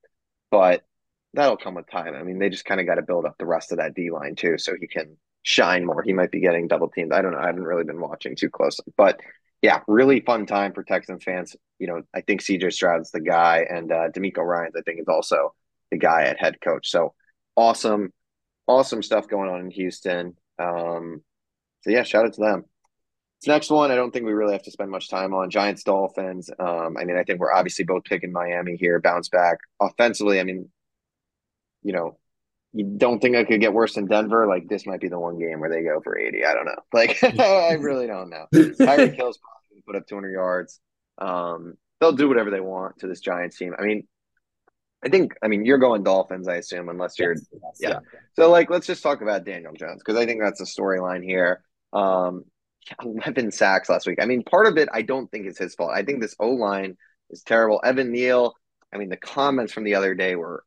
but that'll come with time. I mean, they just kind of got to build up the rest of that D line too, so he can shine more. He might be getting double teamed. I don't know. I haven't really been watching too closely, but yeah, really fun time for Texans fans. You know, I think CJ Stroud's the guy, and uh, DeMeco Ryans I think is also the guy at head coach. So awesome awesome stuff going on in Houston. Um, so yeah, shout out to them. This next one, I don't think we really have to spend much time on. Giants Dolphins. Um, I mean, I think we're obviously both picking Miami here, bounce back offensively. I mean, you know, you don't think I could get worse than Denver? Like this might be the one game where they go for 80. I don't know. *laughs* Like I *laughs* really don't know. Tyreek Hill's probably put up 200 yards. Um, they'll do whatever they want to this Giants team. I mean, I think, I mean, you're going Dolphins, I assume, unless you're, yes, yes, yeah. yeah. So, like, let's just talk about Daniel Jones because I think that's the storyline here. Um, 11 sacks last week. I mean, part of it, I don't think is his fault. I think this O line is terrible. Evan Neal, I mean, the comments from the other day were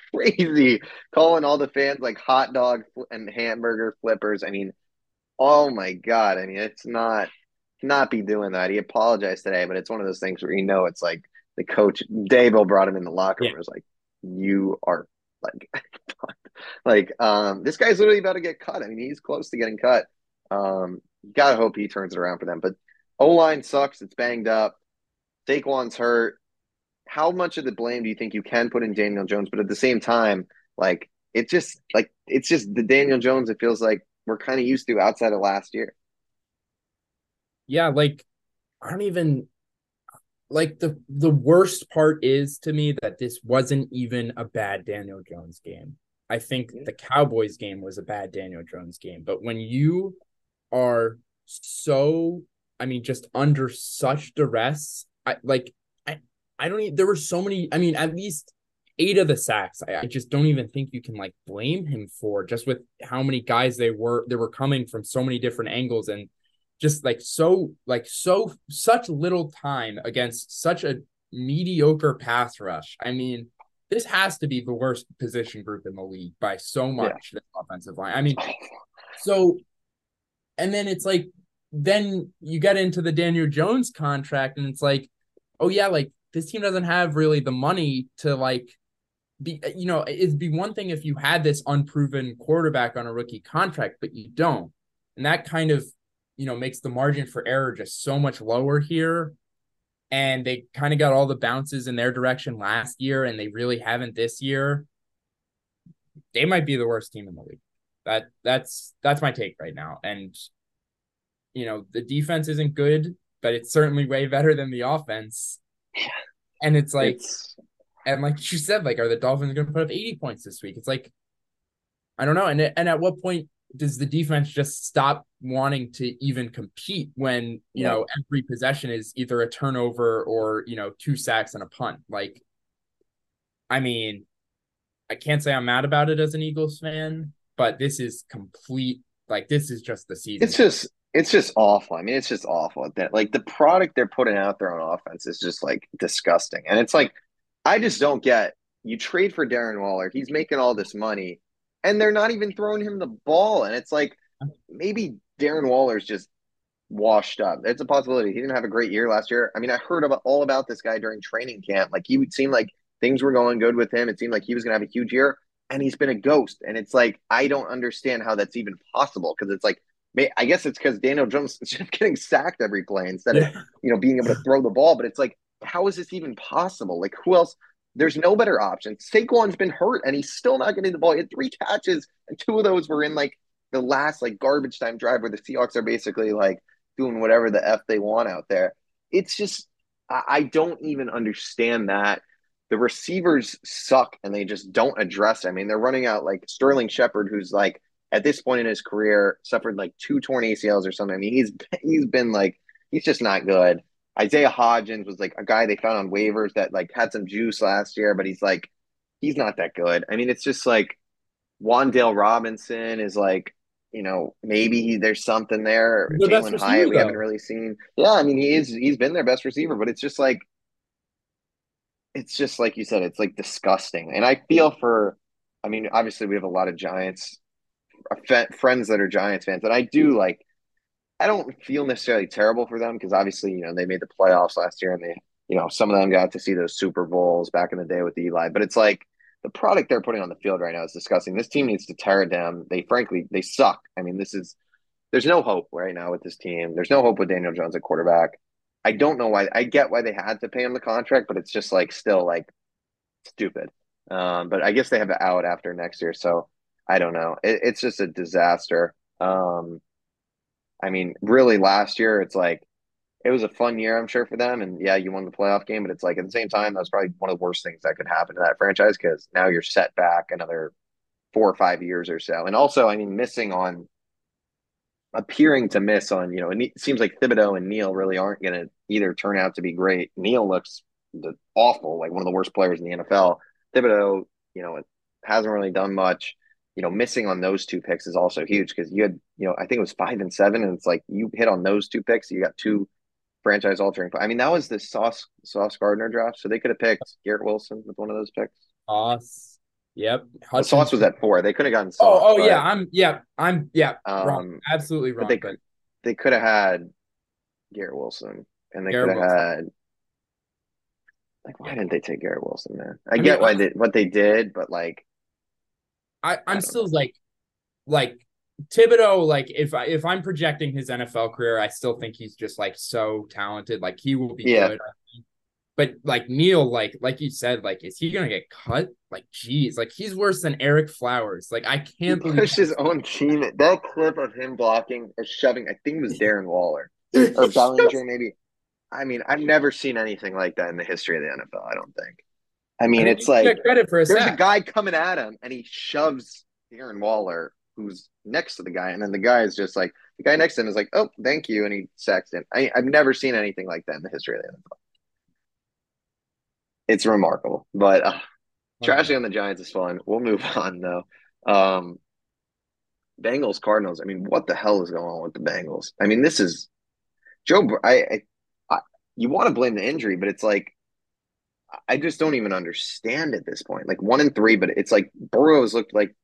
*laughs* crazy, calling all the fans like hot dog and hamburger flippers. I mean, oh my God. I mean, it's not, not be doing that. He apologized today, but it's one of those things where you know it's like the coach Daboll brought him in the locker room. Yeah. Was like, you are like, *laughs* like um, this guy's literally about to get cut. I mean, he's close to getting cut. Um, gotta hope he turns it around for them. But O line sucks. It's banged up. Saquon's hurt. How much of the blame do you think you can put in Daniel Jones? But at the same time, like it just like it's just the Daniel Jones. It feels like we're kind of used to outside of last year. Yeah, like I don't even like the the worst part is to me that this wasn't even a bad Daniel Jones game. I think the Cowboys game was a bad Daniel Jones game, but when you are so I mean just under such duress, I like I don't even, there were so many I mean at least eight of the sacks I, I just don't even think you can like blame him for just with how many guys they were they were coming from so many different angles and just like so like so such little time against such a mediocre pass rush. I mean, this has to be the worst position group in the league by so much yeah. this offensive line. I mean, so and then it's like then you get into the Daniel Jones contract and it's like, oh yeah, like this team doesn't have really the money to like be you know, it'd be one thing if you had this unproven quarterback on a rookie contract, but you don't. And that kind of you know, makes the margin for error just so much lower here. And they kind of got all the bounces in their direction last year, and they really haven't this year. They might be the worst team in the league. That that's that's my take right now. And you know, the defense isn't good, but it's certainly way better than the offense. And it's like it's... and like you said, like, are the Dolphins gonna put up 80 points this week? It's like I don't know. And and at what point does the defense just stop wanting to even compete when you yeah. know every possession is either a turnover or you know two sacks and a punt like i mean i can't say i'm mad about it as an eagles fan but this is complete like this is just the season it's just it's just awful i mean it's just awful that like the product they're putting out there on offense is just like disgusting and it's like i just don't get you trade for darren waller he's making all this money and they're not even throwing him the ball. And it's like maybe Darren Waller's just washed up. It's a possibility. He didn't have a great year last year. I mean, I heard about all about this guy during training camp. Like he would seem like things were going good with him. It seemed like he was going to have a huge year, and he's been a ghost. And it's like I don't understand how that's even possible because it's like I guess it's because Daniel Jones is *laughs* just getting sacked every play instead yeah. of you know being able to throw the ball. But it's like how is this even possible? Like who else? There's no better option. Saquon's been hurt and he's still not getting the ball. He had three catches, and two of those were in like the last like garbage time drive where the Seahawks are basically like doing whatever the F they want out there. It's just I, I don't even understand that. The receivers suck and they just don't address. It. I mean, they're running out like Sterling Shepard, who's like at this point in his career suffered like two torn ACLs or something. I mean, he's he's been like he's just not good. Isaiah Hodgins was like a guy they found on waivers that like had some juice last year, but he's like he's not that good. I mean, it's just like Wan'Dale Robinson is like, you know, maybe he, there's something there. The Jalin Hyatt, we haven't really seen. Yeah, I mean, he is he's been their best receiver, but it's just like it's just like you said, it's like disgusting. And I feel for I mean, obviously we have a lot of Giants friends that are Giants fans, and I do like I don't feel necessarily terrible for them because obviously, you know, they made the playoffs last year and they, you know, some of them got to see those Super Bowls back in the day with Eli. But it's like the product they're putting on the field right now is disgusting. This team needs to tear it down. They frankly they suck. I mean, this is there's no hope right now with this team. There's no hope with Daniel Jones at quarterback. I don't know why. I get why they had to pay him the contract, but it's just like still like stupid. Um, but I guess they have it out after next year, so I don't know. It, it's just a disaster. Um, I mean, really, last year it's like it was a fun year, I'm sure for them, and yeah, you won the playoff game, but it's like at the same time that was probably one of the worst things that could happen to that franchise because now you're set back another four or five years or so, and also, I mean, missing on appearing to miss on you know, it seems like Thibodeaux and Neal really aren't going to either turn out to be great. Neal looks awful, like one of the worst players in the NFL. Thibodeaux, you know, hasn't really done much you know, missing on those two picks is also huge because you had, you know, I think it was five and seven, and it's like you hit on those two picks, you got two franchise altering. I mean, that was the Sauce Sauce Gardner draft, so they could have picked Garrett Wilson with one of those picks. Sauce, yep. Sauce was at four. They could have gotten Sauce. Oh, oh yeah, I'm yeah, I'm yeah, um, wrong, absolutely wrong. But they, but... they could have had Garrett Wilson, and they could have had. Like, why didn't they take Garrett Wilson, man? I, I get mean, why they what they did, but like, I I'm still know. like, like Thibodeaux, like if I if I'm projecting his NFL career, I still think he's just like so talented. Like he will be yeah. good. But like Neal, like like you said, like is he gonna get cut? Like geez, like he's worse than Ereck Flowers. Like I can't he pushed his own team. That clip of him blocking or shoving, I think it was Darren Waller *laughs* or Bellinger, maybe. I mean, I've never seen anything like that in the history of the NFL. I don't think. I mean, I it's like credit for a there's a guy coming at him and he shoves Darren Waller, who's next to the guy, and then the guy is just like the guy next to him is like, "Oh, thank you," and he sacks him. I, have never seen anything like that in the history of the NFL. It's remarkable, but uh, trashing on the Giants is fun. We'll move *laughs* on though. Um, Bengals Cardinals. I mean, what the hell is going on with the Bengals? I mean, this is Joe. I, I, I you want to blame the injury, but it's like I just don't even understand at this point. Like one and three, but it's like Burrow's looked like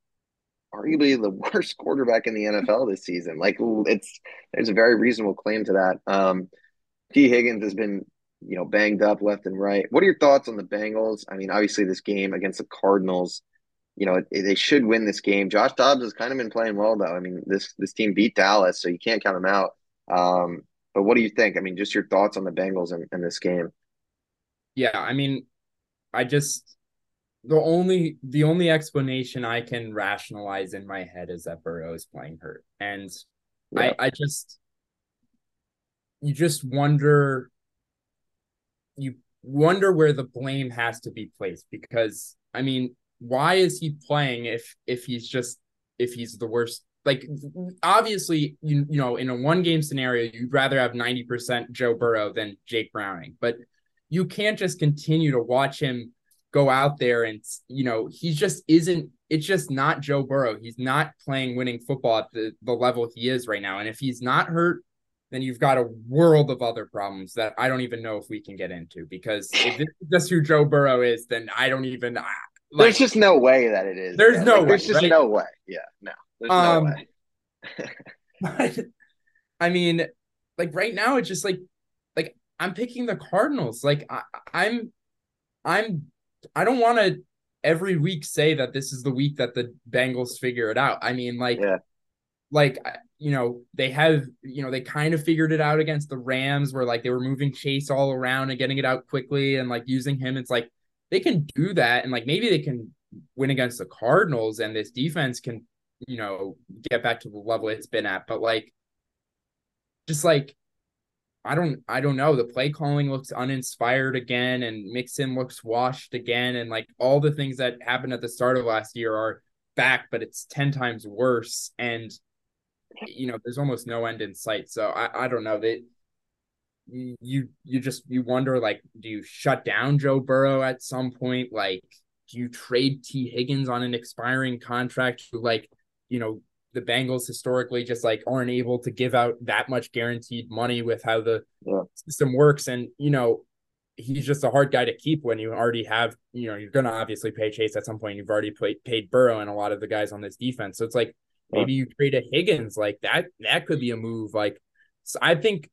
arguably the *laughs* worst quarterback in the NFL this season. Like it's there's a very reasonable claim to that. Um, Tee Higgins has been you know banged up left and right. What are your thoughts on the Bengals? I mean, obviously this game against the Cardinals, you know they should win this game. Josh Dobbs has kind of been playing well though. I mean this this team beat Dallas, so you can't count them out. Um, but what do you think? I mean, just your thoughts on the Bengals in, in this game. Yeah, I mean, I just the only the only explanation I can rationalize in my head is that Burrow is playing hurt. And yeah. I I just you just wonder you wonder where the blame has to be placed because I mean, why is he playing if if he's just if he's the worst like obviously you you know in a one game scenario you'd rather have 90% Joe Burrow than Jake Browning but you can't just continue to watch him go out there and you know he just isn't it's just not Joe Burrow. He's not playing winning football at the, the level he is right now. And if he's not hurt, then you've got a world of other problems that I don't even know if we can get into because *laughs* if this is just who Joe Burrow is, then I don't even like, There's just no way that it is. There's no like, way. There's just right? no way. Yeah, no. There's um, no way. *laughs* I mean, like right now it's just like I'm picking the Cardinals. Like I, I'm I'm I don't want to every week say that this is the week that the Bengals figure it out. I mean, like, yeah. like you know, they have you know they kind of figured it out against the Rams, where like they were moving Chase all around and getting it out quickly and like using him. It's like they can do that, and like maybe they can win against the Cardinals, and this defense can you know get back to the level it's been at. But like, just like I don't I don't know. The play calling looks uninspired again and Mixon looks washed again and like all the things that happened at the start of last year are back but it's 10 times worse and you know there's almost no end in sight. So I I don't know. They you you just you wonder like do you shut down Joe Burrow at some point like do you trade Tee Higgins on an expiring contract like you know the Bengals historically just like aren't able to give out that much guaranteed money with how the yeah. system works. And, you know, he's just a hard guy to keep when you already have, you know, you're going to obviously pay Chase at some point. You've already paid, paid Burrow and a lot of the guys on this defense. So it's like maybe you trade a Higgins like that. That could be a move. Like, so I think,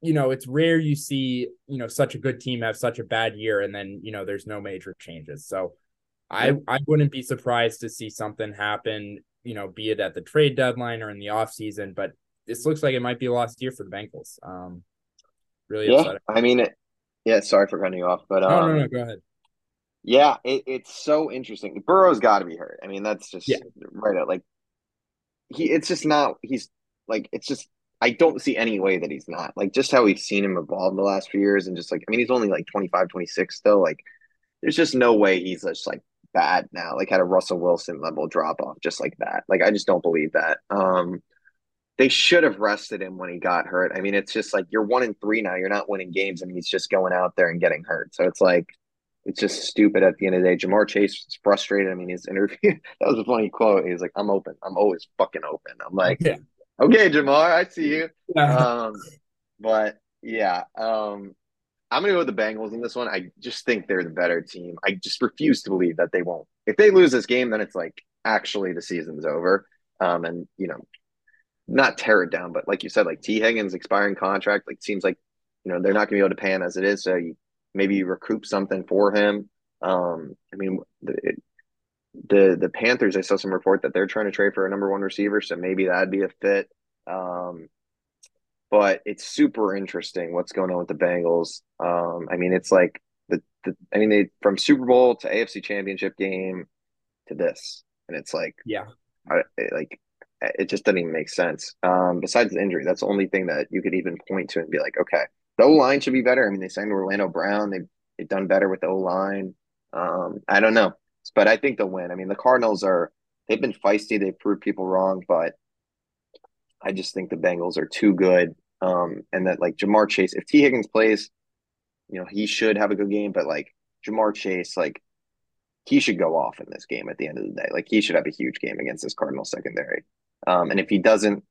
you know, it's rare you see, you know, such a good team have such a bad year and then, you know, there's no major changes. So I, I wouldn't be surprised to see something happen you know, be it at the trade deadline or in the offseason. But this looks like it might be a lost year for the Bengals. Um, really yeah, upsetting. I mean, it, yeah, sorry for cutting you off, but um, no, no, no, go ahead. Yeah, it, it's so interesting. Burrow's got to be hurt. I mean, that's just yeah. right out. Like he, it's just not. He's like, it's just. I don't see any way that he's not. Like just how we've seen him evolve the last few years, and just like, I mean, he's only like 25, 26 still. Like, there's just no way he's just like bad now, like had a Russell Wilson level drop off just like that. Like I just don't believe that. Um they should have rested him when he got hurt. I mean, it's just like you're one in three now. You're not winning games, and he's just going out there and getting hurt. So it's like it's just stupid at the end of the day. Ja'Marr Chase is frustrated. I mean, his interview *laughs* that was a funny quote. He's like, I'm open. I'm always fucking open. I'm like, yeah. okay, Ja'Marr, I see you. Yeah. Um, but yeah, um, I'm going to go with the Bengals in this one. I just think they're the better team. I just refuse to believe that they won't. If they lose this game, then it's like actually the season's over. Um, and you know, not tear it down, but like you said, like Tee Higgins expiring contract, like seems like you know they're not going to be able to him as it is. So you maybe you recoup something for him. Um, I mean, the, the the Panthers, I saw some report that they're trying to trade for a number one receiver, so maybe that'd be a fit. Um, but it's super interesting what's going on with the Bengals. Um, I mean, it's like the, the I mean, they from Super Bowl to AFC Championship game to this, and it's like, yeah, I, like it just doesn't even make sense. Um, besides the injury, that's the only thing that you could even point to and be like, okay, the O line should be better. I mean, they signed Orlando Brown. They've they've done better with the O line. Um, I don't know, but I think they'll win. I mean, the Cardinals are they've been feisty. They've proved people wrong, but I just think the Bengals are too good. Um, and that like Ja'Marr Chase, if Tee Higgins plays, you know, he should have a good game, but like Ja'Marr Chase, like he should go off in this game at the end of the day. Like he should have a huge game against this Cardinal secondary. Um, and if he doesn't,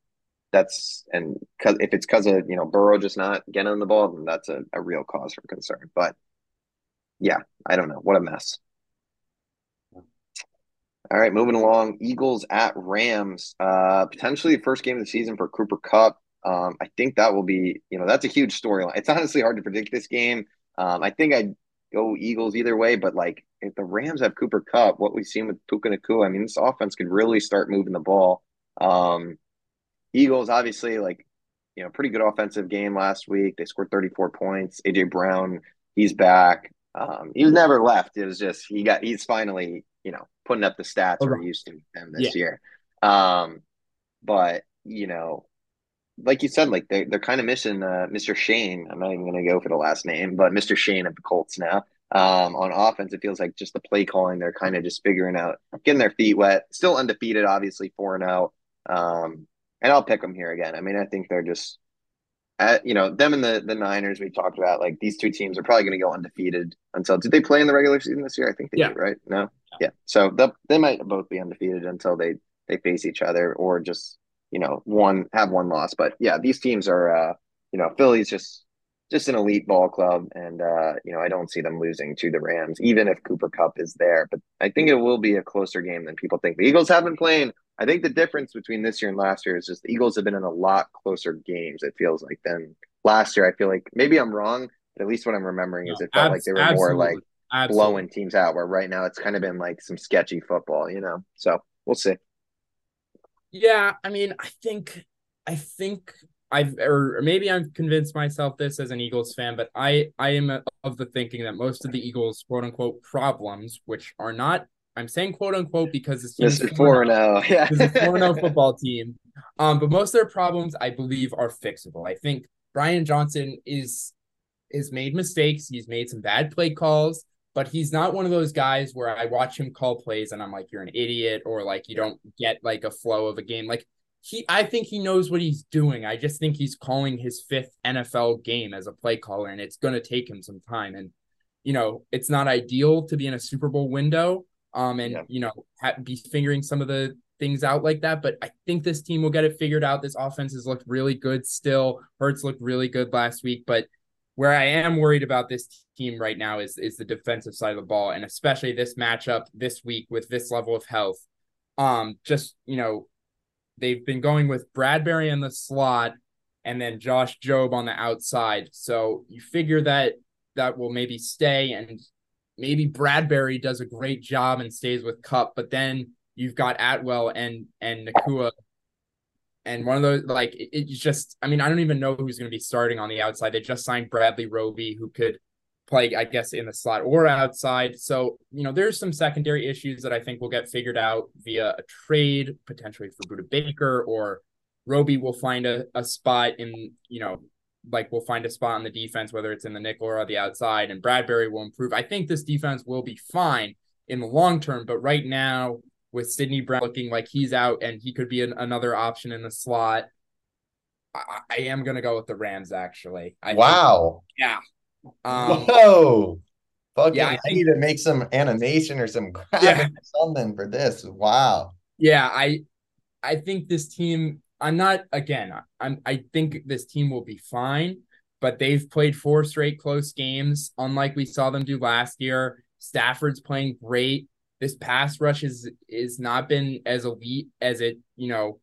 that's and cause if it's because of you know Burrow just not getting the ball, then that's a, a real cause for concern. But yeah, I don't know. What a mess. All right, moving along. Eagles at Rams. Uh, potentially the first game of the season for Cooper Kupp. Um, I think that will be, you know, that's a huge storyline. It's honestly hard to predict this game. Um, I think I'd go Eagles either way, but like if the Rams have Cooper Kupp, what we've seen with Puka Nacua, I mean, this offense could really start moving the ball. Um, Eagles, obviously, like, you know, pretty good offensive game last week. They scored 34 points. AJ Brown, he's back. Um, he was never left. It was just he got he's finally, you know, putting up the stats okay. we're used to him this yeah. year. Um, but you know, like you said, like they're they're kind of missing uh, Mr. Shane. I'm not even going to go for the last name, but Mr. Shane of the Colts now. Um, on offense, it feels like just the play calling. They're kind of just figuring out, getting their feet wet. Still undefeated, obviously four and zero. Um, and I'll pick them here again. I mean, I think they're just, at, you know, them and the the Niners we talked about. Like these two teams are probably going to go undefeated until. Did they play in the regular season this year? I think they yeah. did, right? No, yeah. So they they might both be undefeated until they they face each other, or just you know one have one loss. But yeah, these teams are, uh, you know, Philly's just just an elite ball club, and uh, you know I don't see them losing to the Rams, even if Cooper Kupp is there. But I think it will be a closer game than people think. The Eagles have been playing I think the difference between this year and last year is just the Eagles have been in a lot closer games. It feels like than last year. I feel like maybe I'm wrong, but at least what I'm remembering is it felt like they were absolutely. more like absolutely. blowing teams out. Where right now it's kind of been like some sketchy football, you know. So we'll see. Yeah, I mean, I think, I think I've or maybe I've convinced myself this as an Eagles fan, but I I am of the thinking that most of the Eagles quote unquote problems, which are not I'm saying quote unquote because this team is four now. Oh. *laughs* Yeah, it's a four zero football team. Um, but most of their problems, I believe, are fixable. I think Brian Johnson is has made mistakes. He's made some bad play calls, but he's not one of those guys where I watch him call plays and I'm like, you're an idiot, or like you don't get like a flow of a game. Like he, I think he knows what he's doing. I just think he's calling his fifth NFL game as a play caller, and it's going to take him some time. And you know, it's not ideal to be in a Super Bowl window um, and yeah. you know ha- be figuring some of the things out like that. But I think this team will get it figured out. This offense has looked really good still. Hurts looked really good last week, but where I am worried about this team right now is is the defensive side of the ball, and especially this matchup this week with this level of health. Um, just you know, they've been going with Bradbury in the slot and then Josh Jobe on the outside. So you figure that that will maybe stay and maybe Bradbury does a great job and stays with Kupp, but then you've got Atwell and and Nacua. And one of those, like, it, it's just, I mean, I don't even know who's going to be starting on the outside. They just signed Bradley Roby, who could play, I guess, in the slot or outside. So, you know, there's some secondary issues that I think will get figured out via a trade, potentially for Budda Baker, or Roby will find a, a spot in, you know, like we'll find a spot on the defense, whether it's in the nickel or the outside, and Bradbury will improve. I think this defense will be fine in the long term, but right now with Sydney Brown looking like he's out and he could be an, another option in the slot, I, I am going to go with the Rams. Actually, I wow, think, yeah, um, whoa. Fucking, yeah, I, I need to make some animation or some *laughs* yeah. something for this. Wow. Yeah, I I think this team I'm not again. I'm I think this team will be fine, but they've played four straight close games, unlike we saw them do last year. Stafford's playing great. This pass rush is is not been as elite as it you know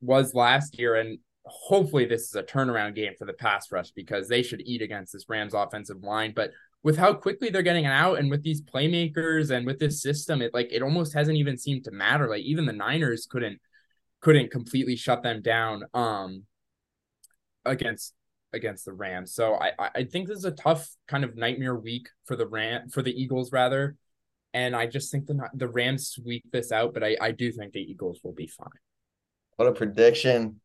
was last year, and hopefully this is a turnaround game for the pass rush because they should eat against this Rams offensive line. But with how quickly they're getting out and with these playmakers and with this system, it like it almost hasn't even seemed to matter. Like even the Niners couldn't couldn't completely shut them down um against against the Rams. So I I think this is a tough kind of nightmare week for the Ram for the Eagles rather. And I just think the the Rams sweep this out, but I, I do think the Eagles will be fine. What a prediction.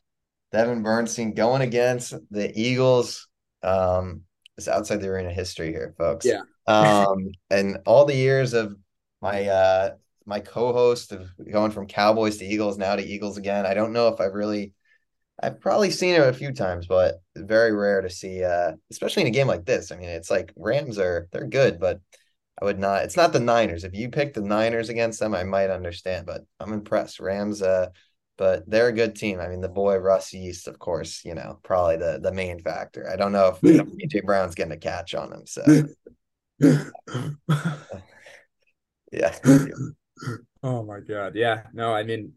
Devin Bernstein going against the Eagles. Um, it's outside the arena history here, folks. Yeah. um, and all the years of my uh my co-host of going from Cowboys to Eagles now to Eagles again. I don't know if I've really I've probably seen it a few times, but very rare to see uh especially in a game like this. I mean, it's like Rams are they're good, but I would not it's not the Niners. If you pick the Niners against them, I might understand, but I'm impressed. Rams uh but they're a good team. I mean, the boy Russ Yeast, of course, you know, probably the the main factor. I don't know if you know, AJ Brown's getting a catch on him. So, *laughs* yeah. *laughs* Oh my god. Yeah. No, I mean,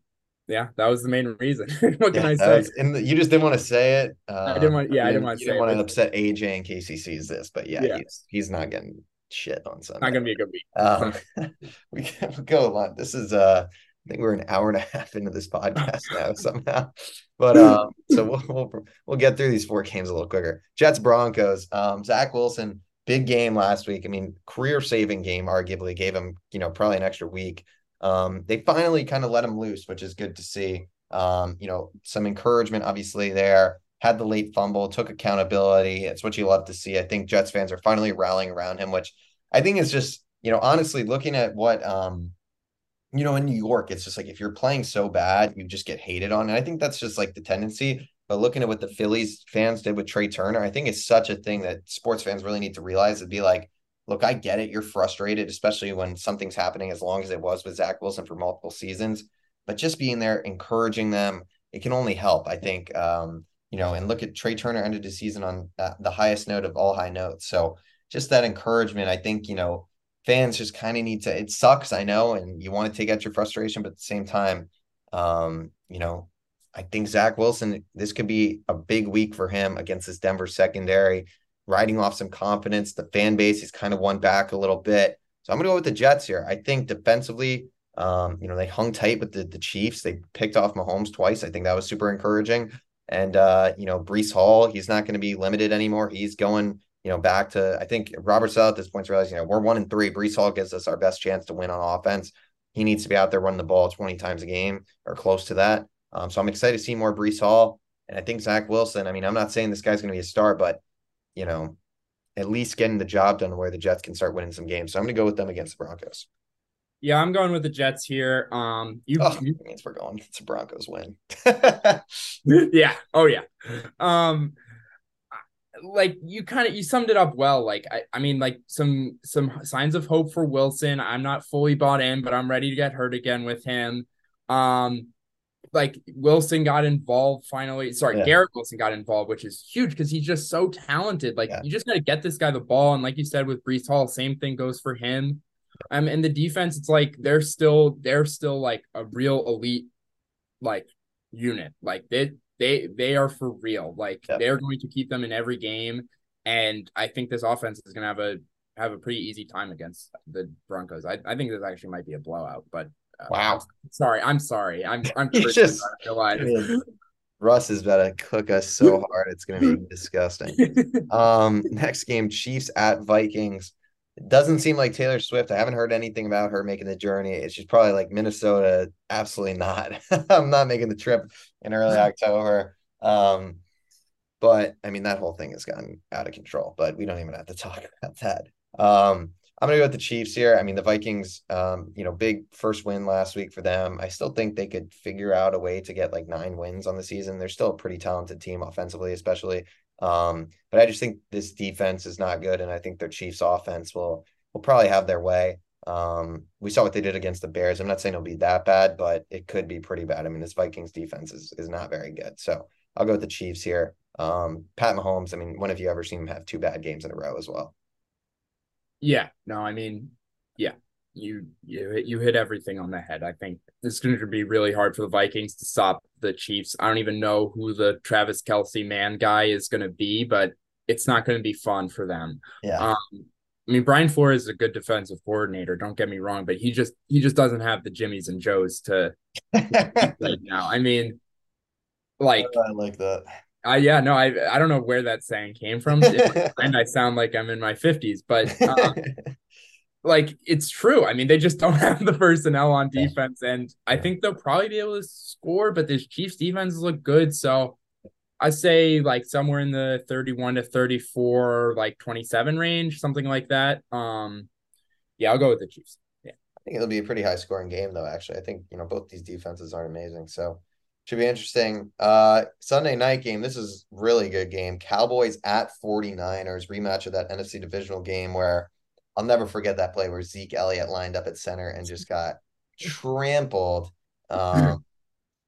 yeah, that was the main reason. *laughs* what can yeah, I say? In the, you just didn't want to say it. Uh, I didn't want. Yeah, I, mean, I didn't want to. You didn't want to upset AJ in case he sees this, but yeah, yeah. He's, he's not getting shit on Sunday. Not gonna be a good week. Um, *laughs* *laughs* we can go a lot. This is uh I think we're an hour and a half into this podcast *laughs* now somehow. But um, so we'll, we'll, we'll get through these four games a little quicker. Jets Broncos. Um, Zach Wilson, big game last week. I mean, career saving game. Arguably gave him you know probably an extra week. Um, they finally kind of let him loose, which is good to see. Um, you know, some encouragement obviously there. Had the late fumble, took accountability. It's what you love to see. I think Jets fans are finally rallying around him, which I think is just you know honestly looking at what um you know, in New York, it's just like if you're playing so bad, you just get hated on. And I think that's just like the tendency. But looking at what the Phillies fans did with Trea Turner, I think it's such a thing that sports fans really need to realize. It'd be like, look, I get it. You're frustrated, especially when something's happening as long as it was with Zach Wilson for multiple seasons. But just being there, encouraging them, it can only help. I think, um, you know, and look at Trea Turner ended the season on the highest note of all high notes. So just that encouragement, I think, you know, fans just kind of need to it sucks i know and you want to take out your frustration but at the same time um you know i think zach wilson this could be a big week for him against this denver secondary riding off some confidence. The fan base is kind of won back a little bit. So i'm going to go with the jets here. I think defensively um you know they hung tight with the, the chiefs. They picked off mahomes twice. I think that was super encouraging and uh you know breece hall he's not going to be limited anymore he's going you know, back to I think Robert Saleh at this point realizing, you know, we're one and three. Breece Hall gives us our best chance to win on offense. He needs to be out there running the ball 20 times a game or close to that. Um, so I'm excited to see more Breece Hall. And I think Zach Wilson, I mean, I'm not saying this guy's going to be a star, but, you know, at least getting the job done where the Jets can start winning some games. So I'm going to go with them against the Broncos. Yeah, I'm going with the Jets here. Um, you, oh, you... means we're going. It's a Broncos win. *laughs* yeah. Oh yeah. Um, like you kind of you summed it up well like I, I mean like some some signs of hope for wilson i'm not fully bought in but i'm ready to get hurt again with him um like wilson got involved finally sorry yeah. garrett wilson got involved which is huge because he's just so talented like yeah. you just got to get this guy the ball and like you said with Breece hall same thing goes for him um and the defense it's like they're still they're still like a real elite like unit like they they they are for real. Like yep. they're going to keep them in every game, and I think this offense is going to have a have a pretty easy time against the Broncos. I, I think this actually might be a blowout, but uh, wow. Sorry, I'm sorry. I'm I'm *laughs* just Russ is about to cook us so hard. It's going to be *laughs* disgusting. Um, next game, Chiefs at Vikings. It doesn't seem like Taylor Swift. I haven't heard anything about her making the journey. It's just probably like Minnesota. Absolutely not. *laughs* I'm not making the trip in early *laughs* October. Um, but I mean, that whole thing has gotten out of control, but we don't even have to talk *laughs* about that. Um, I'm gonna go with the Chiefs here. I mean, the Vikings, um, you know, big first win last week for them. I still think they could figure out a way to get like nine wins on the season. They're still a pretty talented team offensively, especially. Um, but I just think this defense is not good, and I think their Chiefs offense will will probably have their way. Um, we saw what they did against the Bears. I'm not saying it'll be that bad, but it could be pretty bad. I mean, this Vikings defense is is not very good. So I'll go with the Chiefs here. Um, Pat Mahomes, I mean, when have you ever seen him have two bad games in a row as well? Yeah, no, I mean, yeah. You you you hit everything on the head. I think this is going to be really hard for the Vikings to stop the Chiefs. I don't even know who the Travis Kelce man guy is going to be, but it's not going to be fun for them. Yeah. Um, I mean, Brian Flores is a good defensive coordinator. Don't get me wrong, but he just he just doesn't have the Jimmies and Joes to *laughs* right now. I mean, like I like that. Uh, yeah, no, I I don't know where that saying came from, and *laughs* I sound like I'm in my fifties, but um, *laughs* like it's true. I mean, they just don't *laughs* have the personnel on defense, and I think they'll probably be able to score. But this Chiefs defense look good, so I say like somewhere in the 31 to 34, like 27 range, something like that. Um, yeah, I'll go with the Chiefs. Yeah, I think it'll be a pretty high scoring game, though. Actually, I think you know both these defenses aren't amazing, so should be interesting. Uh, Sunday night game. This is really good game. Cowboys at 49ers rematch of that NFC divisional game where I'll never forget that play where Zeke Elliott lined up at center and just got trampled. Um,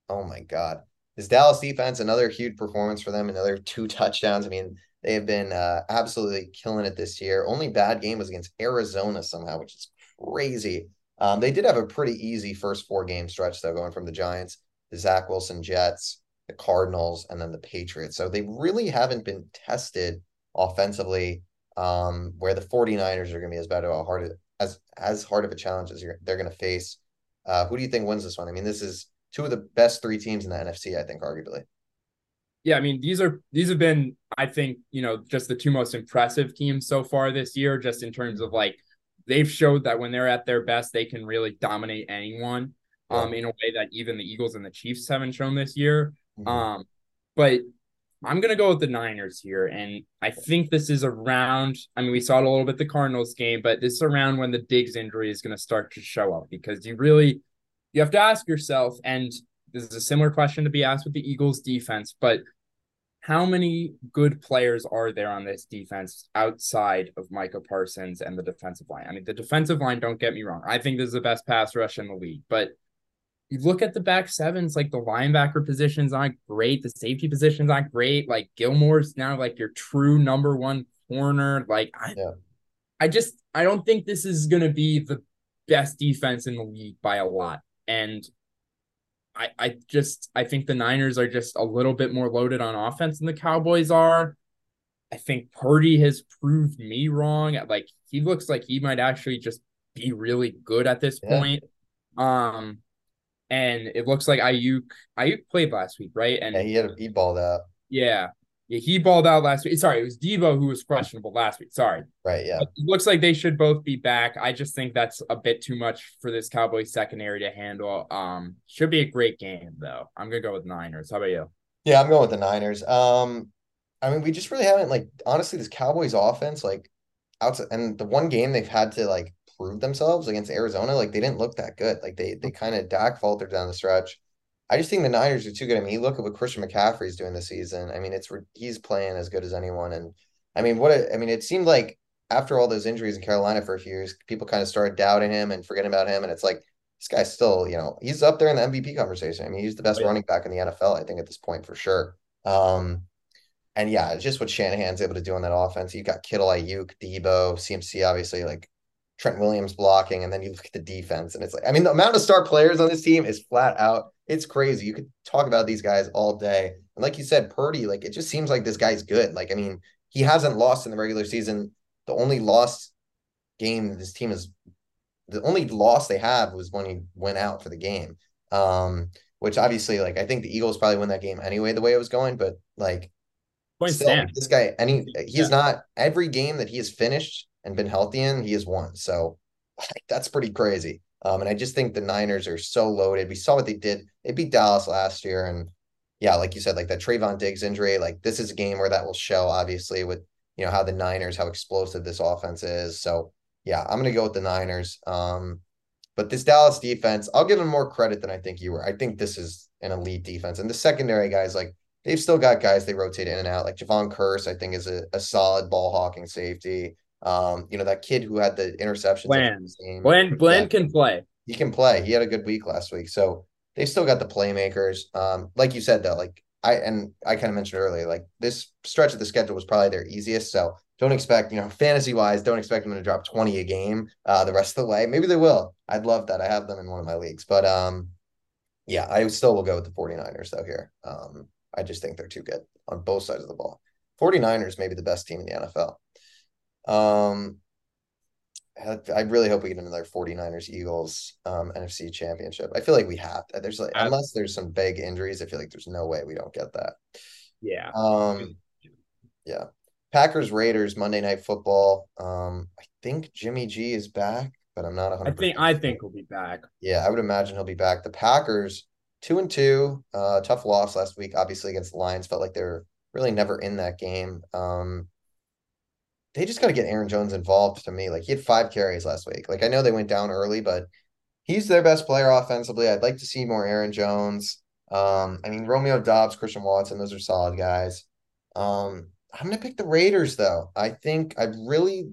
oh my god, this Dallas defense another huge performance for them, another two touchdowns. I mean, they have been uh, absolutely killing it this year. Only bad game was against Arizona somehow, which is crazy. Um, they did have a pretty easy first four game stretch though, going from the Giants, the Zach Wilson Jets, the Cardinals, and then the Patriots. So they really haven't been tested offensively um, where the 49ers are going to be as bad of a hard as as hard of a challenge as they're going to face. Uh, who do you think wins this one? I mean, this is two of the best three teams in the NFC, I think, arguably. Yeah, I mean, these are these have been, I think, you know, just the two most impressive teams so far this year, just in terms of like they've showed that when they're at their best, they can really dominate anyone. Yeah. Um, in a way that even the Eagles and the Chiefs haven't shown this year. Mm-hmm. Um, but I'm gonna go with the Niners here, and I think this is around. I mean, we saw it a little bit the Cardinals game, but this is around when the Diggs injury is gonna start to show up because you really you have to ask yourself, and this is a similar question to be asked with the Eagles defense, but how many good players are there on this defense outside of Micah Parsons and the defensive line? I mean, the defensive line, don't get me wrong. I think this is the best pass rush in the league, but you look at the back sevens, like the linebacker position's not great, the safety position's not great. Like Gilmore's now like your true number one corner. Like I, yeah. I just I don't think this is gonna be the best defense in the league by a lot. And I I just I think the Niners are just a little bit more loaded on offense than the Cowboys are. I think Purdy has proved me wrong. Like he looks like he might actually just be really good at this yeah. point. Um and it looks like Aiyuk Aiyuk played last week, right? And yeah, he had a he balled out. Yeah. Yeah, he balled out last week. Sorry, it was Deebo who was questionable last week. Sorry. Right, yeah. But it looks like they should both be back. I just think that's a bit too much for this Cowboys secondary to handle. Um, should be a great game though. I'm gonna go with Niners. How about you? Yeah, I'm going with the Niners. Um, I mean, we just really haven't like honestly this Cowboys offense like outside and the one game they've had to like prove themselves against Arizona, like they didn't look that good. Like they they kind of Dak faltered down the stretch. I just think the Niners are too good. I mean, you look at what Christian McCaffrey's doing this season. I mean, it's he's playing as good as anyone. And I mean, what I mean, it seemed like after all those injuries in Carolina for a few years, people kind of started doubting him and forgetting about him. And it's like this guy's still, you know, he's up there in the MVP conversation. I mean, he's the best oh, yeah. running back in the NFL, I think, at this point for sure. Um, and yeah, it's just what Shanahan's able to do on that offense. You've got Kittle, Aiyuk, Deebo, CMC, obviously, like Trent Williams blocking, and then you look at the defense, and it's like, I mean, the amount of star players on this team is flat out. It's crazy. You could talk about these guys all day. And like you said, Purdy, like it just seems like this guy's good. Like, I mean, he hasn't lost in the regular season. The only lost game this team is the only loss they have was when he went out for the game. Um, which obviously, like, I think the Eagles probably win that game anyway, the way it was going, but like, still, this guy, any he's yeah. not every game that he has finished and been healthy in, he has won. So *laughs* that's pretty crazy. Um, and I just think the Niners are so loaded. We saw what they did. They beat Dallas last year. And yeah, like you said, like that Trevon Diggs injury, like this is a game where that will show, obviously, with you know how the Niners, how explosive this offense is. So yeah, I'm gonna go with the Niners. Um, but this Dallas defense, I'll give them more credit than I think you were. I think this is an elite defense. And the secondary guys, like they've still got guys they rotate in and out. Like Jayron Kearse, I think, is a, a solid ball hawking safety. Um, you know, that kid who had the interceptions. Bland. Bland, Bland can play. He can play. He had a good week last week. So they've still got the playmakers. Um, like you said, though, like I and I kind of mentioned earlier, like this stretch of the schedule was probably their easiest. So don't expect, you know, fantasy wise, don't expect them to drop 20 a game uh the rest of the way. Maybe they will. I'd love that. I have them in one of my leagues. But um yeah, I still will go with the 49ers though here. Um, I just think they're too good on both sides of the ball. 49ers may be the best team in the NFL. Um, I really hope we get another 49ers Eagles um, NFC championship. I feel like we have to. There's like, unless there's some big injuries, I feel like there's no way we don't get that. Yeah. Um, yeah. Packers Raiders Monday Night Football. Um, I think Jimmy G is back, but I'm not 100. I think I think he'll be back. Yeah, I would imagine he'll be back. The Packers two and two, uh, tough loss last week, obviously against the Lions. Felt like they're really never in that game. Um, they just got to get Aaron Jones involved to me. Like he had five carries last week. Like I know they went down early, but he's their best player offensively. I'd like to see more Aaron Jones. Um, I mean Romeo Doubs, Christian Watson, those are solid guys. Um, I'm gonna pick the Raiders though. I think I've really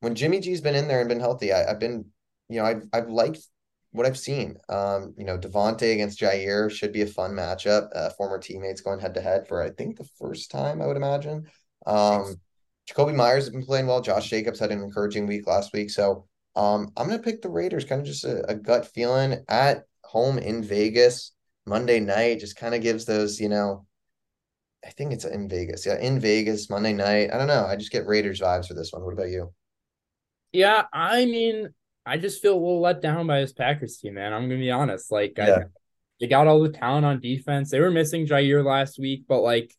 when Jimmy G's been in there and been healthy, I, have been, you know, I've I've liked what I've seen. Um, you know, Davante against Jaire should be a fun matchup. Uh, former teammates going head to head for I think the first time, I would imagine. Um, Jakobi Meyers has been playing well. Josh Jacobs had an encouraging week last week. So um, I'm going to pick the Raiders, kind of just a, a, gut feeling at home in Vegas Monday night. Just kind of gives those, you know, I think it's in Vegas. Yeah, in Vegas Monday night. I don't know. I just get Raiders vibes for this one. What about you? Yeah, I mean, I just feel a little let down by this Packers team, man. I'm gonna be honest. Like, yeah. I, they got all the talent on defense. They were missing Jaire last week, but like,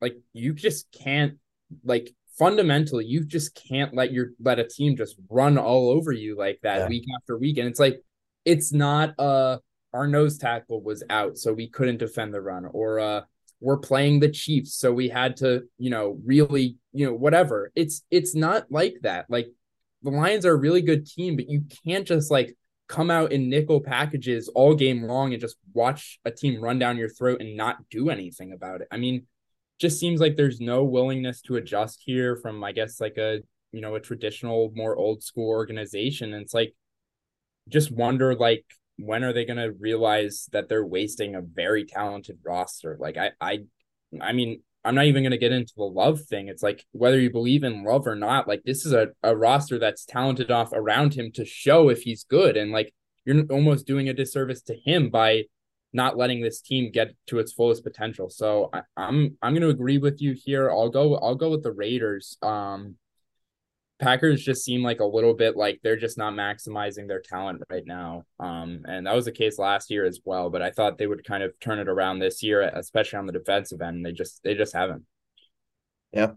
like you just can't like fundamentally you just can't let your let a team just run all over you like that yeah. week after week. And it's like it's not uh our nose tackle was out so we couldn't defend the run or uh we're playing the chiefs so we had to you know really you know whatever. It's it's not like that. Like the lions are a really good team but you can't just like come out in nickel packages all game long and just watch a team run down your throat and not do anything about it. I mean just seems like there's no willingness to adjust here from I guess like a you know a traditional more old school organization. And it's like just wonder like when are they going to realize that they're wasting a very talented roster? Like I I I mean I'm not even going to get into the Love thing. It's like whether you believe in Love or not like this is a, a roster that's talented off around him to show if he's good. And like you're almost doing a disservice to him by not letting this team get to its fullest potential. So I, am I'm, I'm going to agree with you here. I'll go I'll go with the Raiders. Um, Packers just seem like a little bit like they're just not maximizing their talent right now. Um, and that was the case last year as well. But I thought they would kind of turn it around this year, especially on the defensive end. They just they just haven't. Yeah.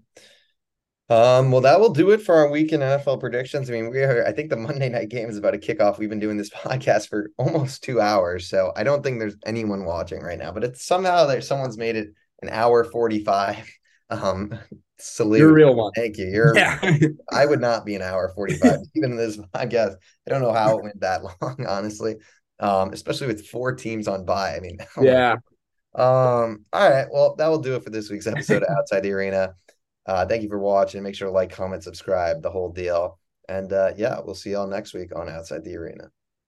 Um, well, that will do it for our week in NFL predictions. I mean, we are, I think the Monday night game is about to kick off. We've been doing this *laughs* podcast for almost two hours. So I don't think there's anyone watching right now, but it's somehow that someone's made it an hour 45. *laughs* Um, salute. You're a real one. Thank you. You're, yeah. *laughs* I would not be an hour 45, even in this podcast. I don't know how it went that long, honestly. Um, especially with four teams on by. I mean, oh yeah. Um, all right. Well, that will do it for this week's episode of Outside the Arena. Uh, thank you for watching. Make sure to like, comment, subscribe, the whole deal. And uh, yeah, we'll see y'all next week on Outside the Arena.